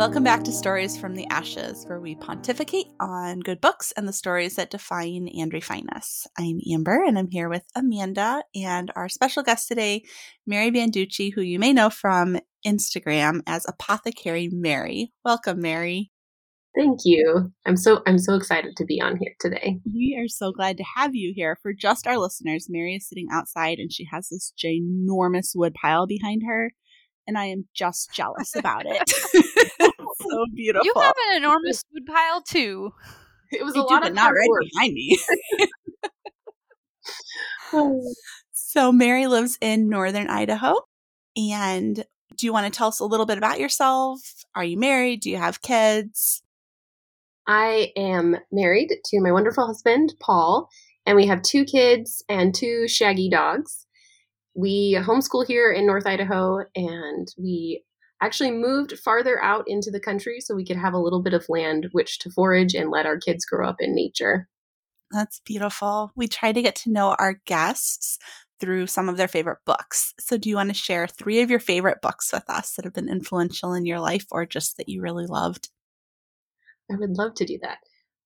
Welcome back to Stories from the Ashes, where we pontificate on good books and the stories that define and refine us. I'm Amber, and I'm here with Amanda and our special guest today, Mary Banducci, who you may know from Instagram as Apothecary Mary. Welcome, Mary. Thank you. I'm so I'm so excited to be on here today. We are so glad to have you here. For just our listeners, Mary is sitting outside and she has this ginormous wood pile behind her and I am just jealous about it. so beautiful. You have an enormous wood pile too. It was I a lot of not right work. behind me. so Mary lives in northern Idaho. And do you want to tell us a little bit about yourself? Are you married? Do you have kids? I am married to my wonderful husband, Paul, and we have two kids and two shaggy dogs we homeschool here in North Idaho and we actually moved farther out into the country so we could have a little bit of land which to forage and let our kids grow up in nature. That's beautiful. We try to get to know our guests through some of their favorite books. So, do you want to share three of your favorite books with us that have been influential in your life or just that you really loved? I would love to do that.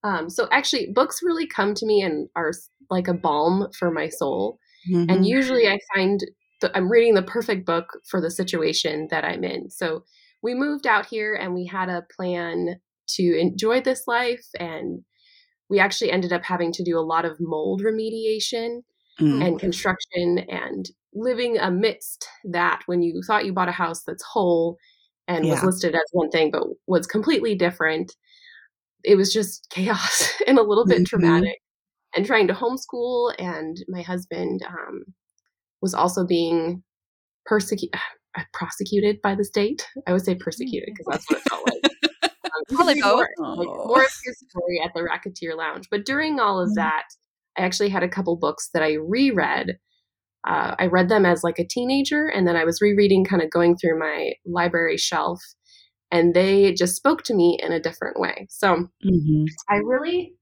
Um, so, actually, books really come to me and are like a balm for my soul. Mm-hmm. And usually I find that I'm reading the perfect book for the situation that I'm in. So we moved out here and we had a plan to enjoy this life. And we actually ended up having to do a lot of mold remediation mm-hmm. and construction and living amidst that when you thought you bought a house that's whole and yeah. was listed as one thing but was completely different it was just chaos and a little bit mm-hmm. traumatic and trying to homeschool. And my husband um, was also being persecuted, uh, prosecuted by the state. I would say persecuted because that's what it felt like. Um, Probably more, like, more of your story at the Racketeer Lounge. But during all of mm-hmm. that, I actually had a couple books that I reread. Uh, I read them as like a teenager, and then I was rereading, kind of going through my library shelf, and they just spoke to me in a different way. So mm-hmm. I really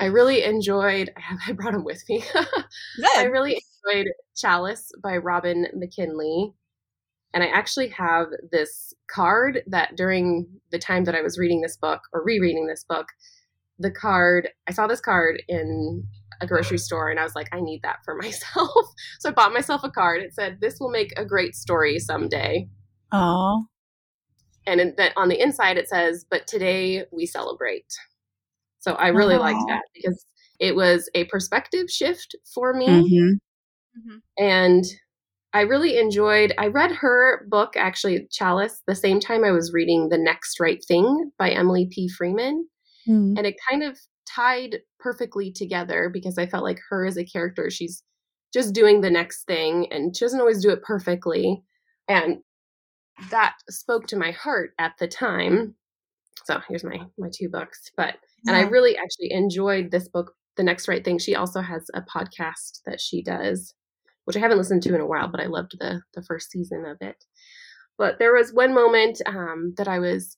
I really enjoyed. I brought him with me. I really enjoyed Chalice by Robin McKinley, and I actually have this card that during the time that I was reading this book or rereading this book, the card I saw this card in a grocery store, and I was like, I need that for myself. so I bought myself a card. It said, "This will make a great story someday." Oh. And on the inside it says, "But today we celebrate." So I really liked that because it was a perspective shift for me. Mm-hmm. Mm-hmm. And I really enjoyed I read her book actually Chalice the same time I was reading The Next Right Thing by Emily P. Freeman. Mm-hmm. And it kind of tied perfectly together because I felt like her as a character she's just doing the next thing and she doesn't always do it perfectly and that spoke to my heart at the time so here's my my two books but and I really actually enjoyed this book, The Next Right Thing. She also has a podcast that she does, which I haven't listened to in a while, but I loved the the first season of it. But there was one moment um, that I was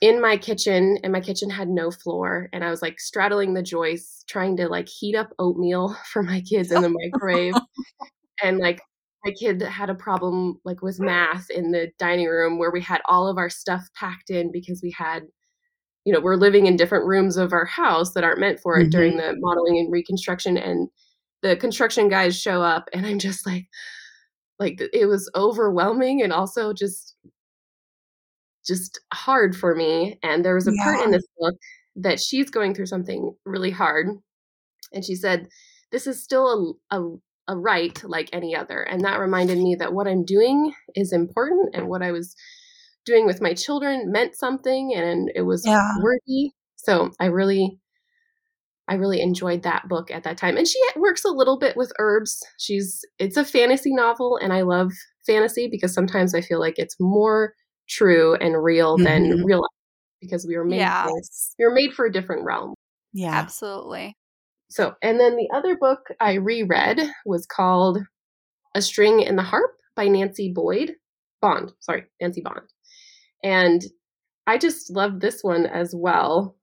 in my kitchen and my kitchen had no floor and I was like straddling the joists trying to like heat up oatmeal for my kids in the microwave and like my kid had a problem like with math in the dining room where we had all of our stuff packed in because we had you know we're living in different rooms of our house that aren't meant for it mm-hmm. during the modeling and reconstruction and the construction guys show up and i'm just like like it was overwhelming and also just just hard for me and there was a yeah. part in this book that she's going through something really hard and she said this is still a, a, a right like any other and that reminded me that what i'm doing is important and what i was doing with my children meant something and it was yeah. worthy. So I really I really enjoyed that book at that time. And she works a little bit with herbs. She's it's a fantasy novel and I love fantasy because sometimes I feel like it's more true and real mm-hmm. than real life because we were made yeah. for, we were made for a different realm. Yeah. Absolutely. So, and then the other book I reread was called A String in the Harp by Nancy Boyd. Bond, sorry, Nancy Bond. And I just love this one as well.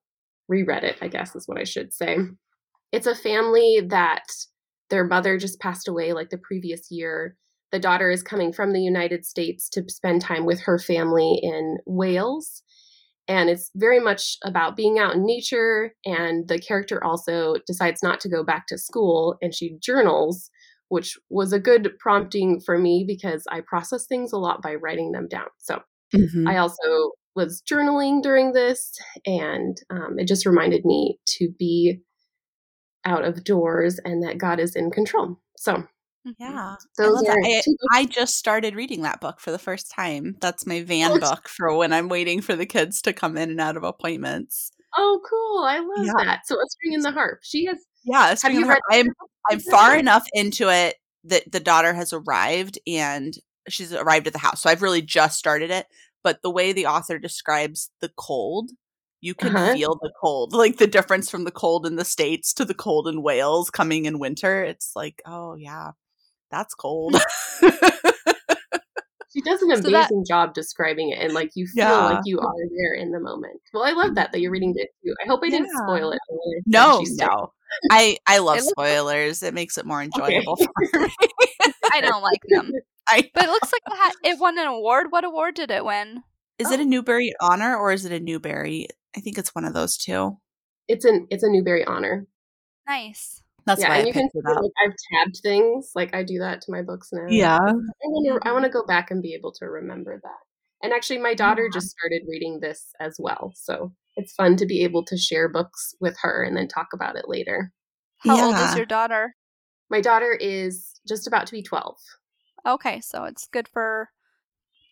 Reread it, I guess is what I should say. It's a family that their mother just passed away like the previous year, the daughter is coming from the United States to spend time with her family in Wales. And it's very much about being out in nature. And the character also decides not to go back to school and she journals, which was a good prompting for me because I process things a lot by writing them down. So mm-hmm. I also was journaling during this, and um, it just reminded me to be out of doors and that God is in control. So yeah. Those I, I, I, just started reading that book for the first time. That's my van oh, book for when I'm waiting for the kids to come in and out of appointments. Oh, cool. I love yeah. that. So a string in the harp. She has Yeah, have you read I'm I'm far enough into it that the daughter has arrived and she's arrived at the house. So I've really just started it. But the way the author describes the cold you can uh-huh. feel the cold like the difference from the cold in the states to the cold in wales coming in winter it's like oh yeah that's cold. she does an amazing so that, job describing it and like you feel yeah. like you are there in the moment. Well, I love that that you're reading it too. I hope I didn't spoil it. No, no. I I love spoilers. It makes it more enjoyable okay. for me. I don't like them. I but it looks like it, had, it won an award. What award did it win? Is oh. it a oh. Newbery honor or is it a Newbery? I think it's one of those two. It's an it's a Newbery honor. Nice. That's yeah, why and you can see, like I've tabbed things. Like I do that to my books now. Yeah. I want to I want to go back and be able to remember that. And actually my daughter yeah. just started reading this as well. So it's fun to be able to share books with her and then talk about it later. How yeah. old is your daughter? My daughter is just about to be 12. Okay, so it's good for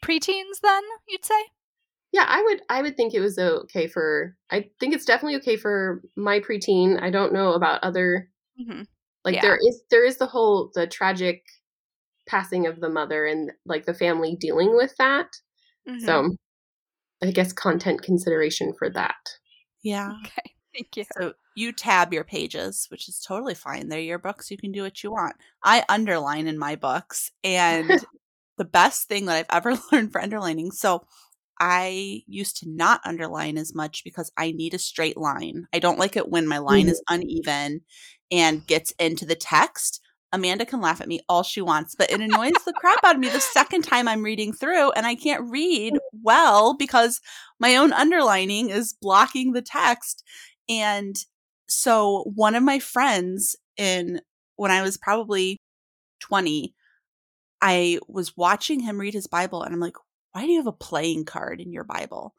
preteens then, you'd say? Yeah, I would I would think it was okay for I think it's definitely okay for my preteen. I don't know about other Mm-hmm. Like yeah. there is there is the whole the tragic passing of the mother and like the family dealing with that. Mm-hmm. So I guess content consideration for that. Yeah. Okay. Thank you. So you tab your pages, which is totally fine. They're your books. You can do what you want. I underline in my books. And the best thing that I've ever learned for underlining. So I used to not underline as much because I need a straight line. I don't like it when my line mm-hmm. is uneven and gets into the text. Amanda can laugh at me all she wants, but it annoys the crap out of me the second time I'm reading through and I can't read well because my own underlining is blocking the text. And so one of my friends in when I was probably 20, I was watching him read his Bible and I'm like, why do you have a playing card in your Bible?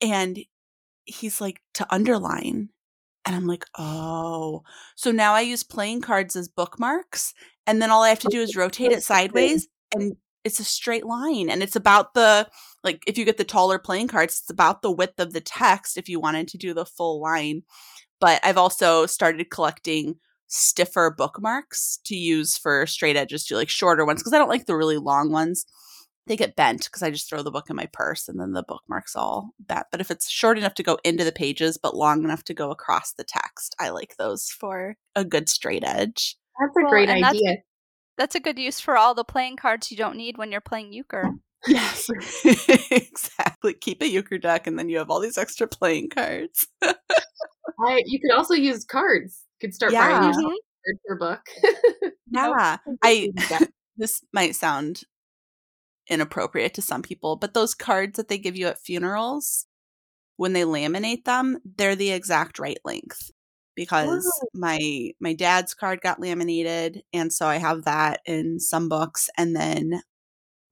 And he's like, to underline. And I'm like, oh. So now I use playing cards as bookmarks. And then all I have to do is rotate it sideways and it's a straight line. And it's about the, like, if you get the taller playing cards, it's about the width of the text if you wanted to do the full line. But I've also started collecting stiffer bookmarks to use for straight edges to like shorter ones because I don't like the really long ones they get bent because I just throw the book in my purse and then the bookmarks all bent. But if it's short enough to go into the pages but long enough to go across the text, I like those for a good straight edge. That's a well, great idea. That's, that's, a good use for all the playing cards you don't need when you're playing euchre. Yes, exactly. Keep a euchre deck and then you have all these extra playing cards. I, you could also use cards. You could start yeah. buying yourself mm-hmm. your book. yeah, I. This might sound inappropriate to some people, but those cards that they give you at funerals, when they laminate them, they're the exact right length because my my dad's card got laminated and so I have that in some books and then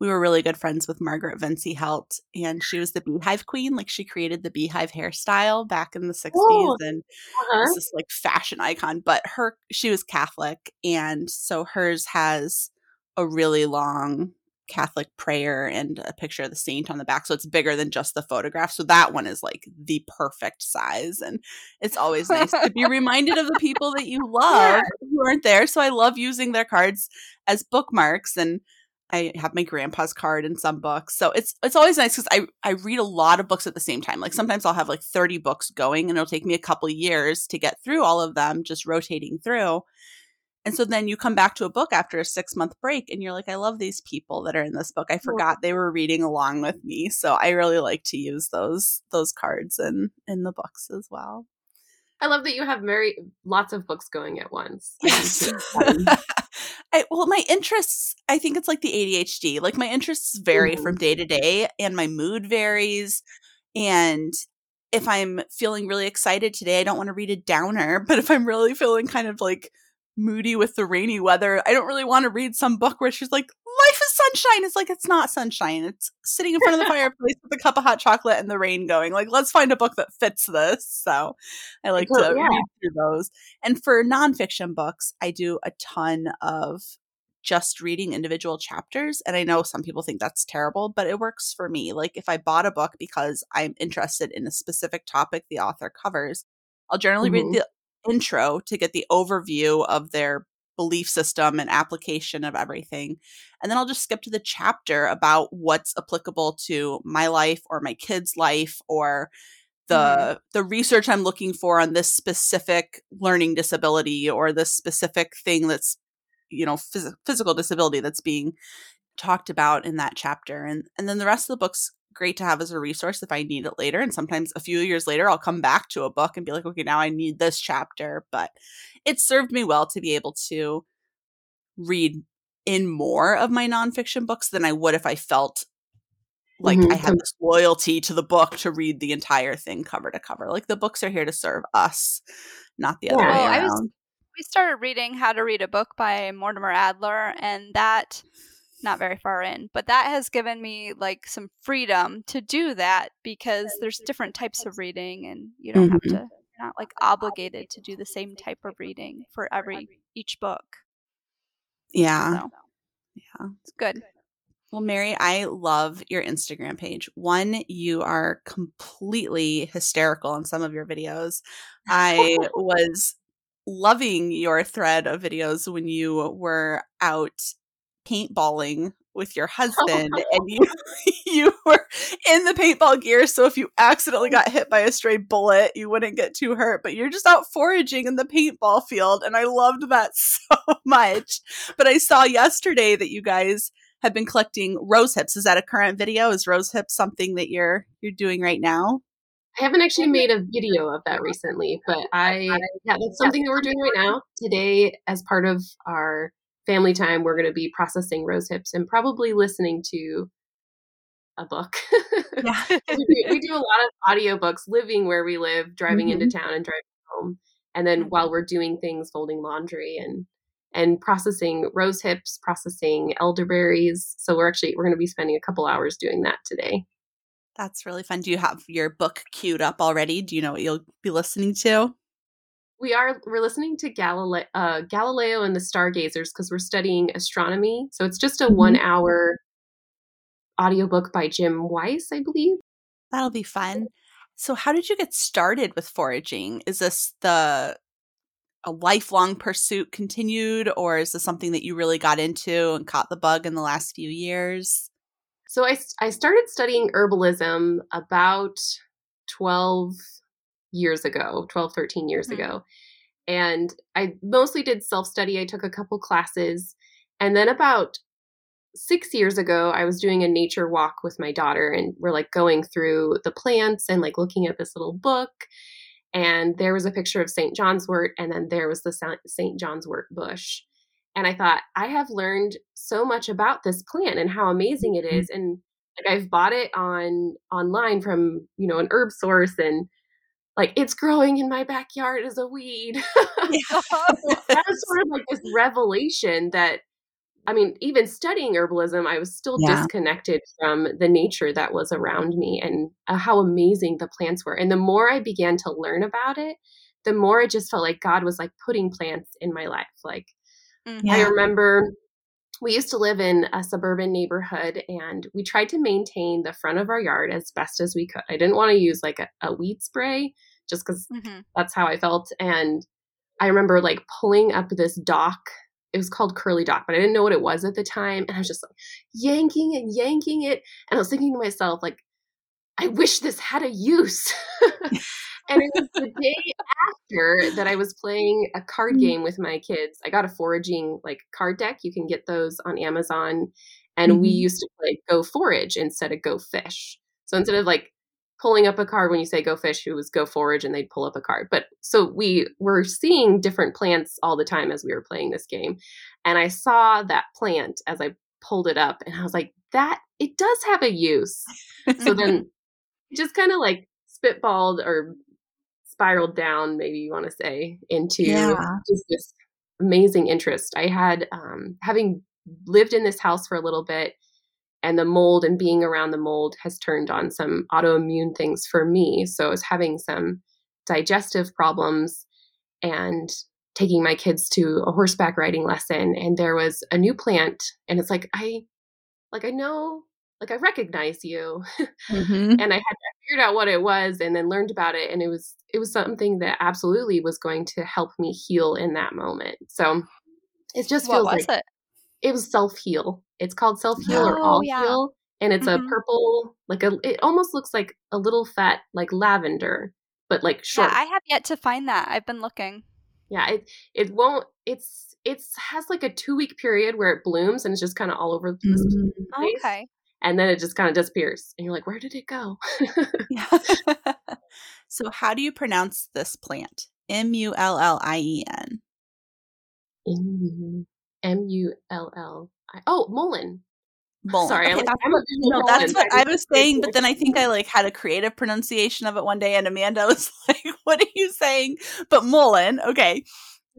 we were really good friends with Margaret Vinci Heldt and she was the beehive queen like she created the beehive hairstyle back in the 60s oh. and uh-huh. was this like fashion icon but her she was Catholic and so hers has a really long Catholic prayer and a picture of the saint on the back. So it's bigger than just the photograph. So that one is like the perfect size. And it's always nice to be reminded of the people that you love who aren't there. So I love using their cards as bookmarks. And I have my grandpa's card in some books. So it's it's always nice because I, I read a lot of books at the same time. Like sometimes I'll have like 30 books going and it'll take me a couple years to get through all of them, just rotating through. And so then you come back to a book after a six month break and you're like, I love these people that are in this book. I forgot they were reading along with me. So I really like to use those those cards in in the books as well. I love that you have very lots of books going at once. Yes. I, well, my interests, I think it's like the ADHD. Like my interests vary mm-hmm. from day to day and my mood varies. And if I'm feeling really excited today, I don't want to read a downer. But if I'm really feeling kind of like moody with the rainy weather, I don't really want to read some book where she's like, life is sunshine. It's like, it's not sunshine. It's sitting in front of the fireplace with a cup of hot chocolate and the rain going. Like, let's find a book that fits this. So I like to yeah. read through those. And for nonfiction books, I do a ton of just reading individual chapters. And I know some people think that's terrible, but it works for me. Like if I bought a book because I'm interested in a specific topic the author covers, I'll generally mm-hmm. read the intro to get the overview of their belief system and application of everything. And then I'll just skip to the chapter about what's applicable to my life or my kid's life or the mm-hmm. the research I'm looking for on this specific learning disability or this specific thing that's you know phys- physical disability that's being talked about in that chapter and and then the rest of the book's great to have as a resource if I need it later. And sometimes a few years later, I'll come back to a book and be like, okay, now I need this chapter. But it served me well to be able to read in more of my nonfiction books than I would if I felt like mm-hmm. I had this loyalty to the book to read the entire thing cover to cover. Like the books are here to serve us, not the other yeah. way around. Was, we started reading How to Read a Book by Mortimer Adler, and that not very far in, but that has given me like some freedom to do that because there's different types of reading and you don't mm-hmm. have to you're not like obligated to do the same type of reading for every each book. Yeah. So, yeah. It's good. Well, Mary, I love your Instagram page. One, you are completely hysterical in some of your videos. I was loving your thread of videos when you were out paintballing with your oh husband and you you were in the paintball gear so if you accidentally oh. got hit by a stray bullet you wouldn't get too hurt but you're just out foraging in the paintball field and I loved that so much. But I saw yesterday that you guys have been collecting rose hips. Is that a current video? Is rose hips something that you're you're doing right now? I haven't actually made a video of that recently but I yeah that's something that we're doing right now today as part of our family time, we're going to be processing rose hips and probably listening to a book. Yeah. we, do, we, do, a lot of audiobooks living where we live, driving mm-hmm. into town and driving home. And then while we're doing things, folding laundry and and processing rose hips, processing elderberries. So we're actually we're going to be spending a couple hours doing that today. That's really fun. Do you have your book queued up already? Do you know what you'll be listening to? We are we're listening to Galileo, uh, Galileo and the Stargazers because we're studying astronomy. So it's just a mm-hmm. one hour audiobook by Jim Weiss, I believe. That'll be fun. So how did you get started with foraging? Is this the a lifelong pursuit continued or is this something that you really got into and caught the bug in the last few years? So I I started studying herbalism about 12 years ago 12 13 years mm-hmm. ago and i mostly did self-study i took a couple classes and then about six years ago i was doing a nature walk with my daughter and we're like going through the plants and like looking at this little book and there was a picture of st john's wort and then there was the st john's wort bush and i thought i have learned so much about this plant and how amazing it mm-hmm. and like i've bought it on online from you know an herb source and like it's growing in my backyard as a weed. Yeah. that was sort of like this revelation that I mean, even studying herbalism, I was still yeah. disconnected from the nature that was around me and uh, how amazing the plants were. And the more I began to learn about it, the more it just felt like God was like putting plants in my life. Like mm-hmm. I remember we used to live in a suburban neighborhood and we tried to maintain the front of our yard as best as we could. I didn't want to use like a, a weed spray just because mm-hmm. that's how I felt. And I remember like pulling up this dock. It was called Curly Dock, but I didn't know what it was at the time. And I was just like yanking and yanking it. And I was thinking to myself, like, I wish this had a use. and it was the day after that I was playing a card mm. game with my kids. I got a foraging like card deck. You can get those on Amazon. And mm-hmm. we used to play Go Forage instead of Go Fish. So instead of like pulling up a card when you say go fish, it was go forage and they'd pull up a card. But so we were seeing different plants all the time as we were playing this game. And I saw that plant as I pulled it up and I was like, that it does have a use. so then just kind of like spitballed or spiraled down, maybe you want to say, into yeah. just this amazing interest. I had, um, having lived in this house for a little bit, and the mold and being around the mold has turned on some autoimmune things for me. So I was having some digestive problems and taking my kids to a horseback riding lesson and there was a new plant and it's like I like I know like I recognize you. Mm-hmm. and I had figured out what it was and then learned about it and it was it was something that absolutely was going to help me heal in that moment. So it just feels like it? It? was self heal. It's called self heal oh, or all yeah. heal and it's mm-hmm. a purple like a it almost looks like a little fat like lavender but like short. Yeah, I have yet to find that. I've been looking. Yeah, it it won't it's it's has like a two week period where it blooms and it's just kind of all over the mm-hmm. place. Okay and then it just kind of disappears and you're like where did it go so how do you pronounce this plant m-u-l-l-i-e-n m-u-l-l-i oh mullein Mullein. Sorry, okay, that's, what, no, that's what I was saying, but then I think I like had a creative pronunciation of it one day, and Amanda was like, "What are you saying?" But mullein, okay.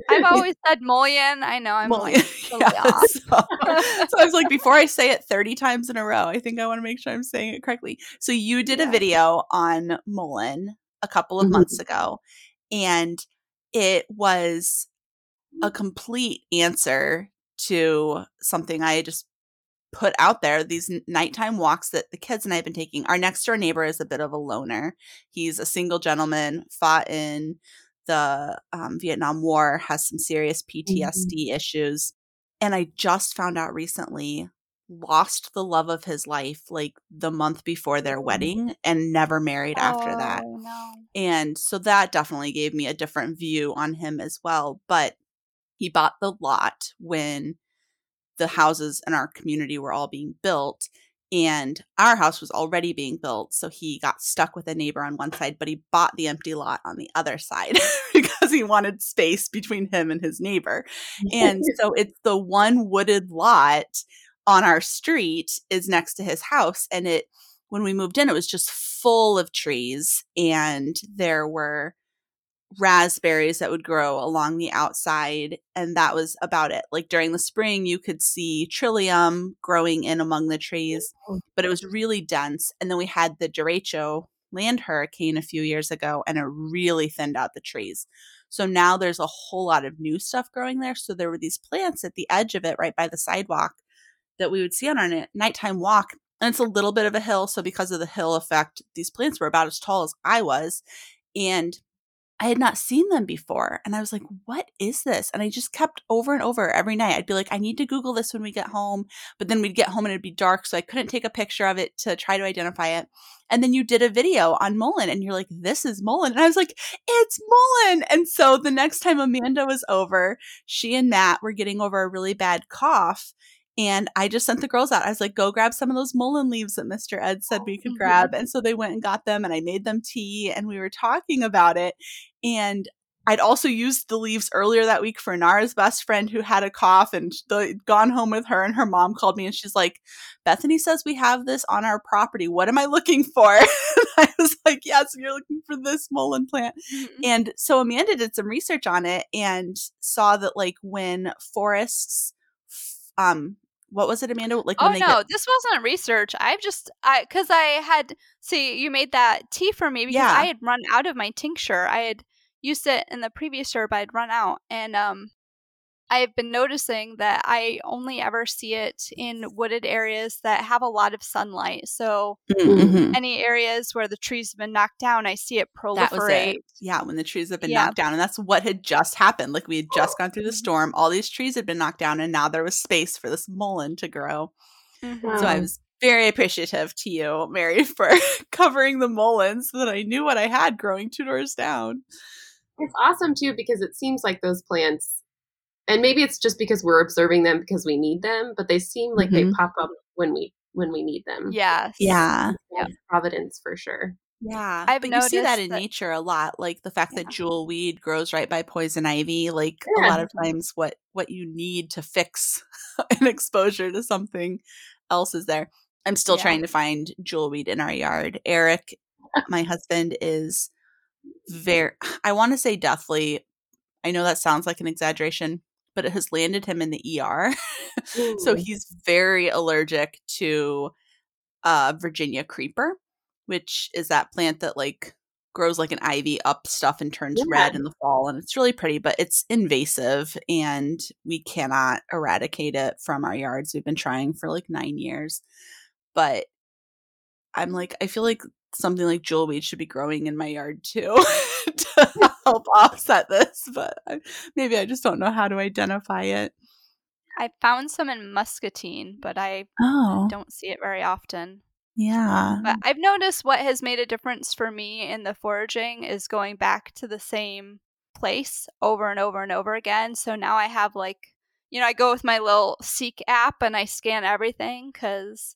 I've always said mullion. I know I'm mullion. Like yeah, so, so, I was like, before I say it 30 times in a row, I think I want to make sure I'm saying it correctly. So you did yeah. a video on mullein a couple of mm-hmm. months ago, and it was a complete answer to something I just put out there these nighttime walks that the kids and I have been taking. Our next door neighbor is a bit of a loner. He's a single gentleman, fought in the um, Vietnam War, has some serious PTSD mm-hmm. issues. And I just found out recently lost the love of his life like the month before their wedding and never married oh, after that. Oh, no. And so that definitely gave me a different view on him as well. But he bought the lot when the houses in our community were all being built and our house was already being built so he got stuck with a neighbor on one side but he bought the empty lot on the other side because he wanted space between him and his neighbor. And so it's the one wooded lot on our street is next to his house and it when we moved in it was just full of trees and there were raspberries that would grow along the outside and that was about it like during the spring you could see trillium growing in among the trees oh. but it was really dense and then we had the derecho land hurricane a few years ago and it really thinned out the trees so now there's a whole lot of new stuff growing there so there were these plants at the edge of it right by the sidewalk that we would see on our nighttime walk and it's a little bit of a hill so because of the hill effect these plants were about as tall as i was and I had not seen them before. And I was like, what is this? And I just kept over and over every night. I'd be like, I need to Google this when we get home. But then we'd get home and it'd be dark. So I couldn't take a picture of it to try to identify it. And then you did a video on mullein and you're like, this is mullein. And I was like, it's mullein. And so the next time Amanda was over, she and Matt were getting over a really bad cough. And I just sent the girls out. I was like, go grab some of those mullein leaves that Mr. Ed said we could mm-hmm. grab. And so they went and got them and I made them tea and we were talking about it. And I'd also used the leaves earlier that week for Nara's best friend who had a cough and gone home with her. And her mom called me and she's like, Bethany says we have this on our property. What am I looking for? I was like, Yes, you're looking for this mullein plant. Mm-hmm. And so Amanda did some research on it and saw that, like, when forests, um, what was it, Amanda? Like, oh no, get- this wasn't research. I've just, I because I had see you made that tea for me because yeah. I had run out of my tincture. I had used it in the previous year, but I'd run out, and um, I've been noticing that I only ever see it in wooded areas that have a lot of sunlight. So, mm-hmm. any areas where the trees have been knocked down, I see it proliferate. It. Yeah, when the trees have been yeah. knocked down. And that's what had just happened. Like we had just gone through the storm, all these trees had been knocked down, and now there was space for this mullein to grow. Mm-hmm. So, I was very appreciative to you, Mary, for covering the mullein so that I knew what I had growing two doors down. It's awesome too because it seems like those plants and maybe it's just because we're observing them because we need them but they seem like mm-hmm. they pop up when we when we need them yes yeah yeah providence for sure Yeah, I've but you see that in that- nature a lot, like the fact yeah. that jewel weed grows right by poison ivy. Like yeah. a lot of times, what what you need to fix an exposure to something else is there. I'm still yeah. trying to find jewel weed in our yard. Eric, my husband, is very. I want to say deathly. I know that sounds like an exaggeration, but it has landed him in the ER. so he's very allergic to uh, Virginia creeper which is that plant that like grows like an ivy up stuff and turns yeah. red in the fall and it's really pretty but it's invasive and we cannot eradicate it from our yards we've been trying for like 9 years but i'm like i feel like something like jewelweed should be growing in my yard too to help offset this but I, maybe i just don't know how to identify it i found some in muscatine but i oh. don't see it very often yeah. But I've noticed what has made a difference for me in the foraging is going back to the same place over and over and over again. So now I have like, you know, I go with my little Seek app and I scan everything because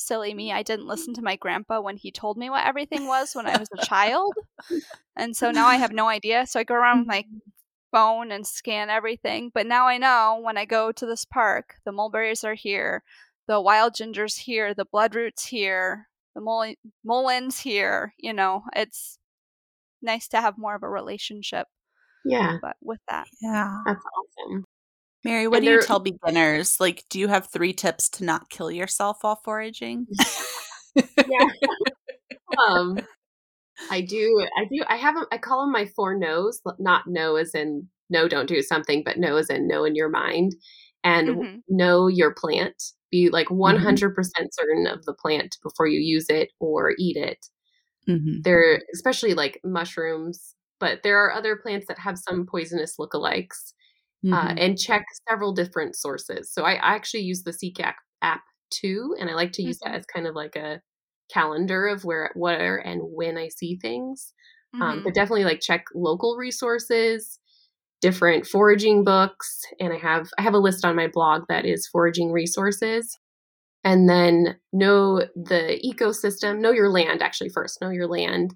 silly me, I didn't listen to my grandpa when he told me what everything was when I was a child. And so now I have no idea. So I go around with my mm-hmm. phone and scan everything. But now I know when I go to this park, the mulberries are here, the wild gingers here, the bloodroots here, the mulleins here. You know, it's nice to have more of a relationship. Yeah. But with that. Yeah. That's awesome. Mary, what and do you tell beginners? Like, do you have three tips to not kill yourself while foraging? yeah. um, I do. I do. I have. I call them my four no's. Not no as in no, don't do something, but no as in no in your mind, and mm-hmm. know your plant. Be like 100% mm-hmm. certain of the plant before you use it or eat it. Mm-hmm. There, especially like mushrooms, but there are other plants that have some poisonous lookalikes. Uh, mm-hmm. Uh, and check several different sources. So I, I actually use the Seek app too, and I like to use that mm-hmm. as kind of like a calendar of where, where, and when I see things. Um, mm-hmm. but definitely like check local resources different foraging books and I have I have a list on my blog that is foraging resources. And then know the ecosystem, know your land actually first, know your land.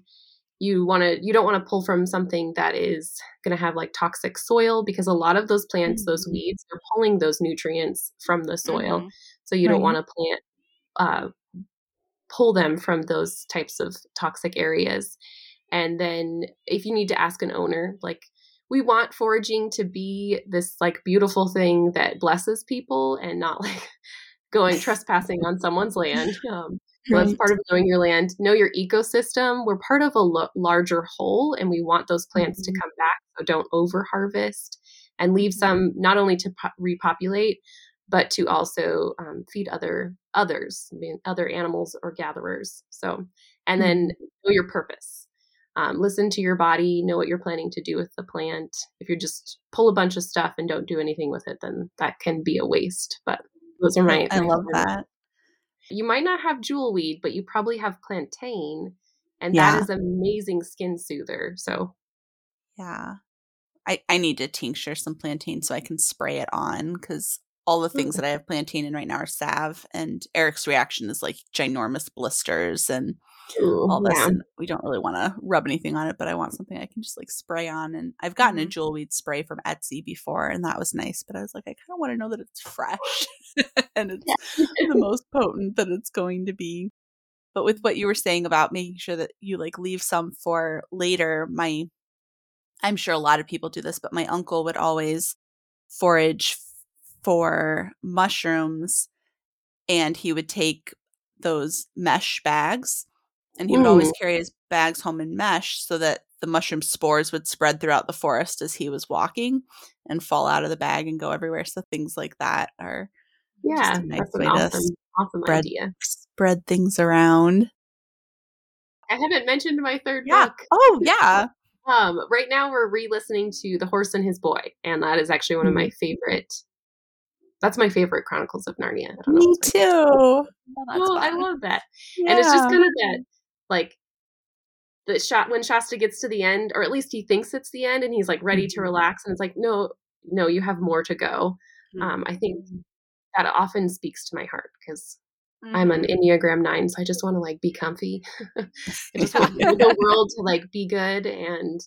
You want to you don't want to pull from something that is going to have like toxic soil because a lot of those plants, mm-hmm. those weeds, are pulling those nutrients from the soil. Mm-hmm. So you right. don't want to plant uh, pull them from those types of toxic areas. And then if you need to ask an owner, like we want foraging to be this like beautiful thing that blesses people and not like going trespassing on someone's land. Um, so that's part of knowing your land. Know your ecosystem. We're part of a lo- larger whole, and we want those plants mm-hmm. to come back. So don't over harvest and leave mm-hmm. some not only to po- repopulate, but to also um, feed other others, I mean, other animals or gatherers. So, and then mm-hmm. know your purpose um, listen to your body, know what you're planning to do with the plant. If you just pull a bunch of stuff and don't do anything with it, then that can be a waste. But those are my. I my love that. You might not have jewel weed, but you probably have plantain, and yeah. that is amazing skin soother. So, yeah, I I need to tincture some plantain so I can spray it on because all the things that I have plantain in right now are salve, and Eric's reaction is like ginormous blisters and Ooh, all this. Yeah. And we don't really want to rub anything on it, but I want something I can just like spray on. And I've gotten mm-hmm. a jewel weed spray from Etsy before, and that was nice. But I was like, I kind of want to know that it's fresh and it's the most potent that it's going to be. But with what you were saying about making sure that you like leave some for later, my I'm sure a lot of people do this, but my uncle would always forage for mushrooms and he would take those mesh bags and he would always carry his bags home in mesh so that the mushroom spores would spread throughout the forest as he was walking and fall out of the bag and go everywhere. So things like that are yeah, nice that's an awesome, awesome spread, idea. Spread things around. I haven't mentioned my third yeah. book. Oh yeah. Um, right now we're re-listening to The Horse and His Boy, and that is actually one of my mm-hmm. favorite. That's my favorite Chronicles of Narnia. Me too. Oh, oh I love that, yeah. and it's just kind of that like the shot when Shasta gets to the end, or at least he thinks it's the end, and he's like ready to mm-hmm. relax, and it's like, no, no, you have more to go. Mm-hmm. Um, I think that often speaks to my heart because Mm-hmm. I'm an mm-hmm. Enneagram nine, so I just want to like be comfy. I just want the world to like be good. And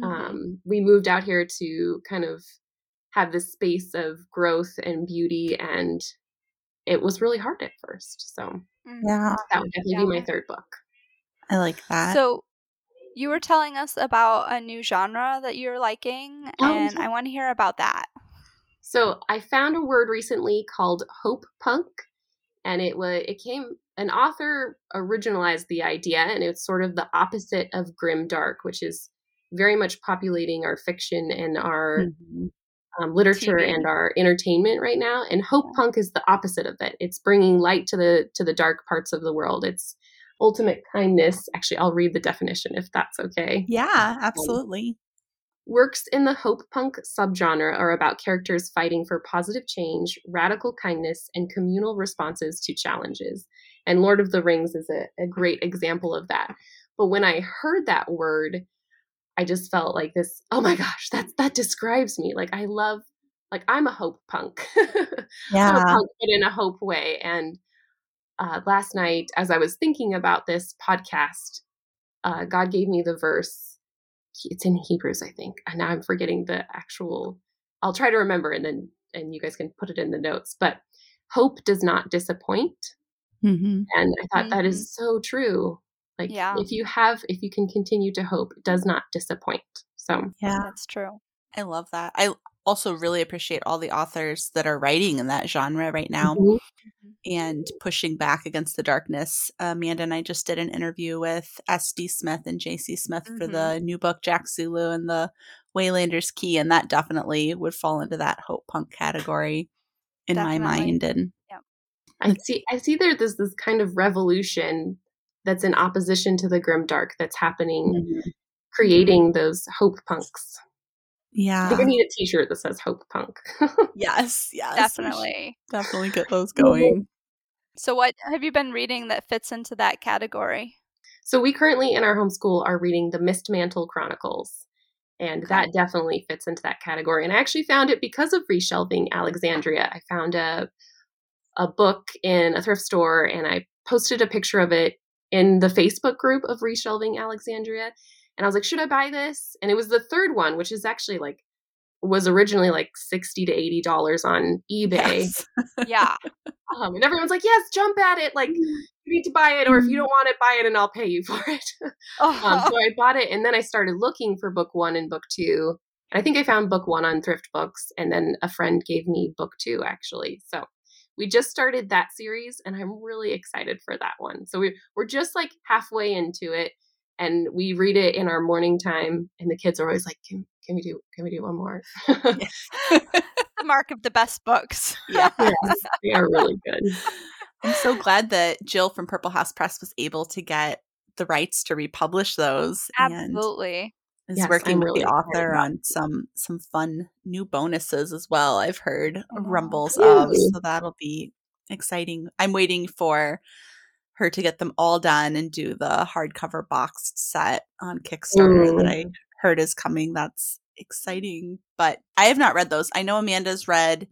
mm-hmm. um, we moved out here to kind of have this space of growth and beauty. And it was really hard at first. So mm-hmm. yeah, that would definitely yeah. be my third book. I like that. So you were telling us about a new genre that you're liking, oh, and I want to hear about that. So I found a word recently called hope punk and it was it came an author originalized the idea and it's sort of the opposite of grim dark which is very much populating our fiction and our mm-hmm. um, literature TV. and our entertainment right now and hope punk is the opposite of it it's bringing light to the to the dark parts of the world it's ultimate kindness actually i'll read the definition if that's okay yeah um, absolutely Works in the hope punk subgenre are about characters fighting for positive change, radical kindness, and communal responses to challenges. And Lord of the Rings is a, a great example of that. But when I heard that word, I just felt like this, oh my gosh, that's that describes me. Like I love like I'm a hope punk. Yeah. A punk, but in a hope way. And uh, last night, as I was thinking about this podcast, uh, God gave me the verse it's in Hebrews, I think. And now I'm forgetting the actual. I'll try to remember, and then and you guys can put it in the notes. But hope does not disappoint, mm-hmm. and I thought mm-hmm. that is mm-hmm. so true. Like, yeah. if you have, if you can continue to hope, it does not disappoint. So yeah, that's true. I love that. I also really appreciate all the authors that are writing in that genre right now mm-hmm. and pushing back against the darkness. Amanda and I just did an interview with S.D. Smith and J.C. Smith mm-hmm. for the new book Jack Zulu and the Waylander's Key, and that definitely would fall into that hope punk category in definitely. my mind. And yeah. I see, I see there, there's this kind of revolution that's in opposition to the grim dark that's happening, mm-hmm. creating those hope punks. Yeah. I think I need a t shirt that says Hope Punk. yes, yes. Definitely. Definitely get those mm-hmm. going. So, what have you been reading that fits into that category? So, we currently in our homeschool are reading the Mistmantle Chronicles, and okay. that definitely fits into that category. And I actually found it because of reshelving Alexandria. I found a a book in a thrift store, and I posted a picture of it in the Facebook group of reshelving Alexandria. And I was like, should I buy this? And it was the third one, which is actually like was originally like 60 to 80 dollars on ebay. Yes. yeah. Um, and everyone's like yes jump at it. Like you need to buy it or if you don't want it buy it and i'll pay you for it. Oh. um, so i bought it and then i started looking for book one and book two and i think i found book one on thrift books and then a friend gave me book two actually. So we just started that series and i'm really excited for that one. So we, we're just like halfway into it and we read it in our morning time and the kids are always like can, can we do can we do one more? The mark of the best books. Yeah. Yes, they are really good. I'm so glad that jill from purple house press was able to get the rights to republish those absolutely. is yes, working I'm with really the author on some some fun new bonuses as well i've heard oh, rumbles of so that'll be exciting. I'm waiting for her to get them all done and do the hardcover boxed set on Kickstarter mm. that I heard is coming. That's exciting. But I have not read those. I know Amanda's read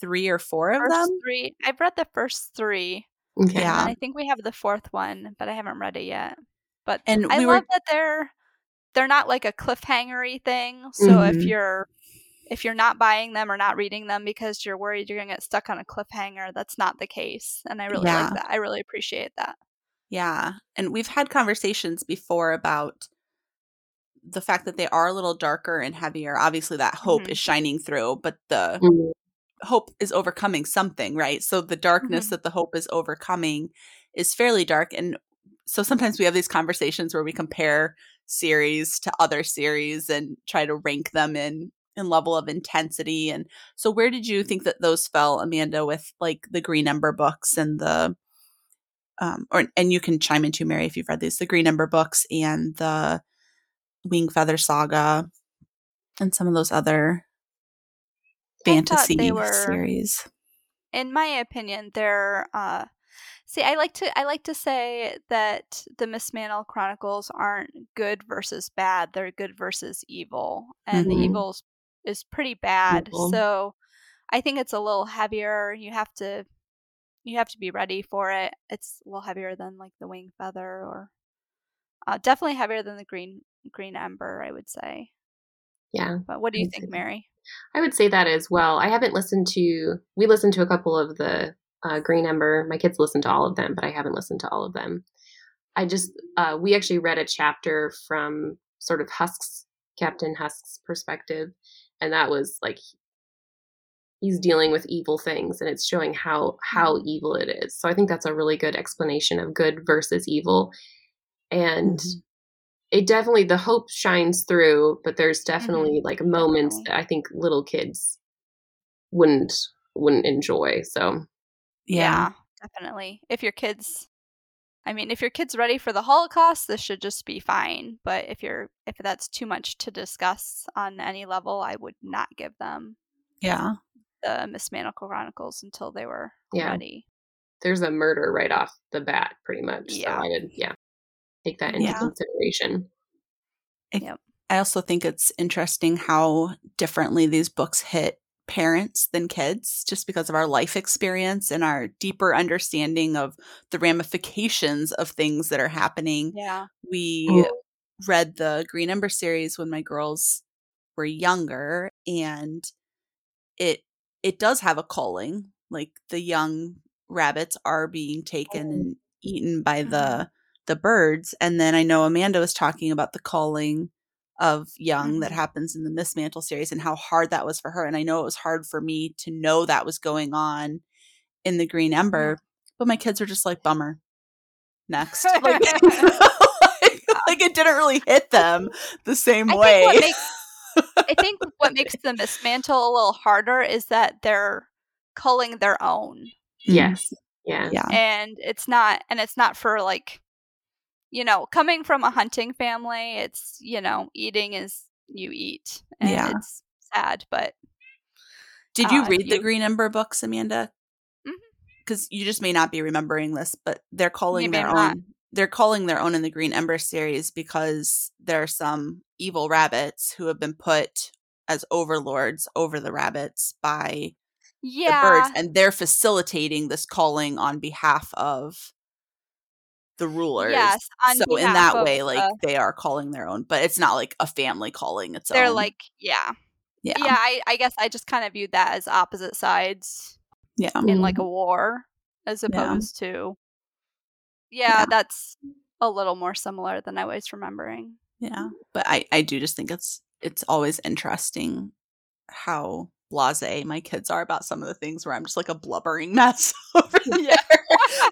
three or four of first them. Three. I've read the first three. Okay. Yeah. I think we have the fourth one, but I haven't read it yet. But and I we love were... that they're they're not like a cliffhangery thing. So mm-hmm. if you're if you're not buying them or not reading them because you're worried you're going to get stuck on a cliffhanger, that's not the case. And I really yeah. like that. I really appreciate that. Yeah. And we've had conversations before about the fact that they are a little darker and heavier. Obviously, that hope mm-hmm. is shining through, but the mm-hmm. hope is overcoming something, right? So the darkness mm-hmm. that the hope is overcoming is fairly dark. And so sometimes we have these conversations where we compare series to other series and try to rank them in and level of intensity. And so, where did you think that those fell, Amanda, with like the Green Ember books and the, um, or and you can chime in too, Mary, if you've read these, the Green Ember books and the Wingfeather Saga, and some of those other fantasy were, series. In my opinion, they're uh, See, I like to I like to say that the Mistmantle Chronicles aren't good versus bad; they're good versus evil, and mm-hmm. the evil's is pretty bad. So I think it's a little heavier. You have to you have to be ready for it. It's a little heavier than like the wingfeather, or uh, definitely heavier than the green green ember. I would say. Yeah. But what do you think, Mary? I would say that as well. I haven't listened to. We listened to a couple of the uh, Green Ember. My kids listen to all of them, but I haven't listened to all of them. I just uh, we actually read a chapter from sort of Husk's Captain Husk's perspective, and that was like he's dealing with evil things, and it's showing how how mm-hmm. evil it is. So I think that's a really good explanation of good versus evil, and. Mm-hmm. It definitely the hope shines through, but there's mm-hmm. definitely mm-hmm. like moments that I think little kids wouldn't wouldn't enjoy. So yeah, definitely. If your kids I mean, if your kid's ready for the Holocaust, this should just be fine. But if you're if that's too much to discuss on any level, I would not give them yeah the Mistmantle Chronicles until they were yeah. ready. There's a murder right off the bat, pretty much. Yeah. So I would yeah take that into yeah. consideration. I, yep. I also think it's interesting how differently these books hit parents than kids just because of our life experience and our deeper understanding of the ramifications of things that are happening. Yeah. We oh. read the Green Ember series when my girls were younger and it it does have a calling. like the young rabbits are being taken oh. and eaten by the mm-hmm. the birds and then I know Amanda was talking about the culling of young mm-hmm. that happens in the Mistmantle series and how hard that was for her. And I know it was hard for me to know that was going on in the Green Ember, but my kids were just like, bummer. Next. Like, like, like, it didn't really hit them the same I way. Think makes, I think what makes the Mistmantle a little harder is that they're culling their own. Yes. Yeah. Yeah. And it's not and it's not for like you know, coming from a hunting family, it's, you know, eating is you eat. And yeah. it's sad, but. Did you uh, read you, the Green Ember books, Amanda? Because mm-hmm. you just may not be remembering this, but they're calling their own. They're calling their own in the Green Ember series because there are some evil rabbits who have been put as overlords over the rabbits by yeah. the birds, and they're facilitating this calling on behalf of the rulers. Yes. So in that way, like uh, they are calling their own, but it's not like a family calling its they're own. like, yeah. Yeah. Yeah, I, I guess I just kind of viewed that as opposite sides. Yeah. In like a war as opposed yeah. to yeah, yeah, that's a little more similar than I was remembering. Yeah. But I, I do just think it's it's always interesting how blase my kids are about some of the things where I'm just like a blubbering mess over there.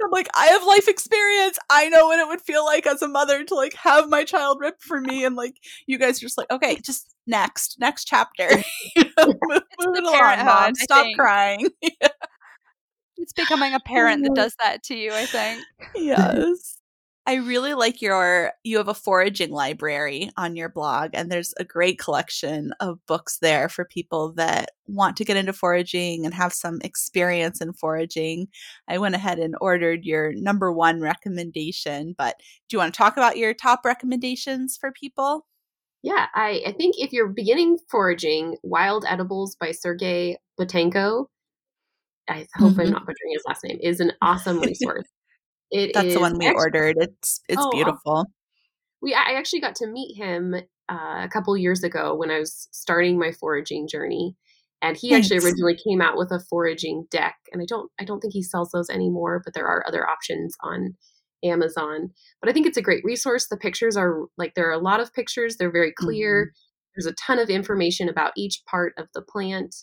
I'm like, I have life experience. I know what it would feel like as a mother to like have my child ripped for me. And like, you guys are just like, okay, just next, next chapter. you know, move, move it along, mom. Stop crying. It's becoming a parent that does that to you, I think. Yes. I really like your you have a foraging library on your blog and there's a great collection of books there for people that want to get into foraging and have some experience in foraging. I went ahead and ordered your number 1 recommendation, but do you want to talk about your top recommendations for people? Yeah, I, I think if you're beginning foraging, Wild Edibles by Sergei Boutenko, I hope mm-hmm. I'm not butchering his last name, is an awesome resource. It That's the one we actually, ordered. It's it's oh, beautiful. We I actually got to meet him uh, a couple years ago when I was starting my foraging journey, and he Thanks. actually originally came out with a foraging deck. And I don't I don't think he sells those anymore, but there are other options on Amazon. But I think it's a great resource. The pictures are like there are a lot of pictures. They're very clear. Mm-hmm. There's a ton of information about each part of the plant.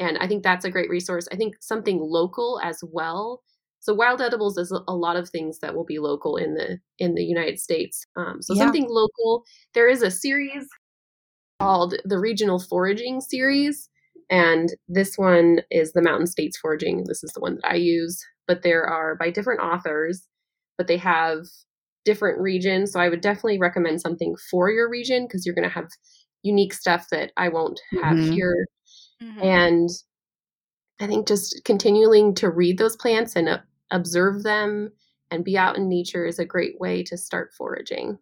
And I think that's a great resource. I think something local as well so wild edibles is a lot of things that will be local in the in the United States. Um, so yeah. something local. There is a series called the Regional Foraging Series, and this one is the Mountain States Foraging. This is the one that I use. But there are by different authors, but they have different regions. So I would definitely recommend something for your region because you're going to have unique stuff that I won't have mm-hmm. here. Mm-hmm. And I think just continuing to read those plants and uh, observe them and be out in nature is a great way to start foraging.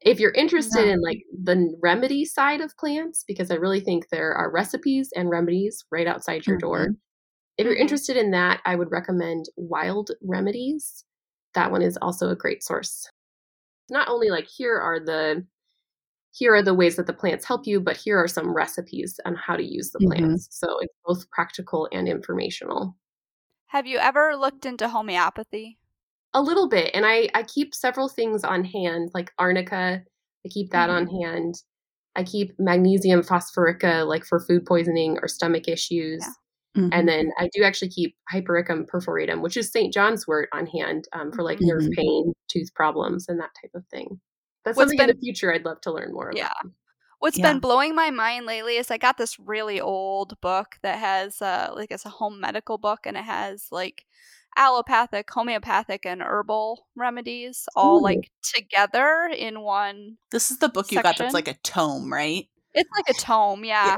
If you're interested yeah. in like the remedy side of plants, because I really think there are recipes and remedies right outside your mm-hmm. door. if you're mm-hmm. interested in that, I would recommend Wild Remedies. That one is also a great source. Not only like here are the here are the ways that the plants help you, but here are some recipes on how to use the mm-hmm. plants. So it's both practical and informational. Have you ever looked into homeopathy? A little bit. And I, I keep several things on hand, like arnica. I keep that mm-hmm. on hand. I keep magnesium phosphorica, like for food poisoning or stomach issues. Yeah. Mm-hmm. And then I do actually keep Hypericum perforatum, which is St. John's wort, on hand um, for like nerve mm-hmm. pain, tooth problems, and that type of thing. That's What's something been, in the future I'd love to learn more about. yeah. about. What's yeah. been blowing my mind lately is I got this really old book that has uh like it's a home medical book and it has like allopathic, homeopathic, and herbal remedies all Ooh. like together in one. This is the book you got that's like a tome, right? It's like a tome, yeah.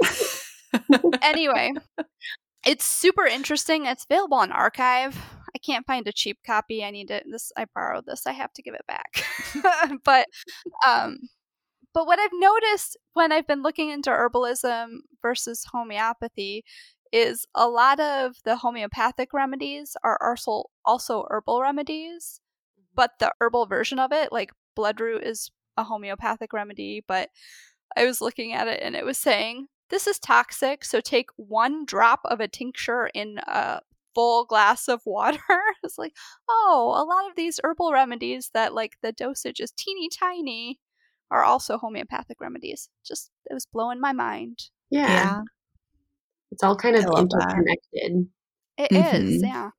anyway, it's super interesting. It's available on archive. I can't find a cheap copy. I need it. This I borrowed this. I have to give it back. but um but what I've noticed when I've been looking into herbalism versus homeopathy is a lot of the homeopathic remedies are also also herbal remedies, mm-hmm. but the herbal version of it, like bloodroot is a homeopathic remedy, but I was looking at it and it was saying this is toxic, so take one drop of a tincture in a full glass of water. it's like, oh, a lot of these herbal remedies that like the dosage is teeny tiny are also homeopathic remedies. Just it was blowing my mind. Yeah. yeah. It's all kind of interconnected. It mm-hmm. is, yeah.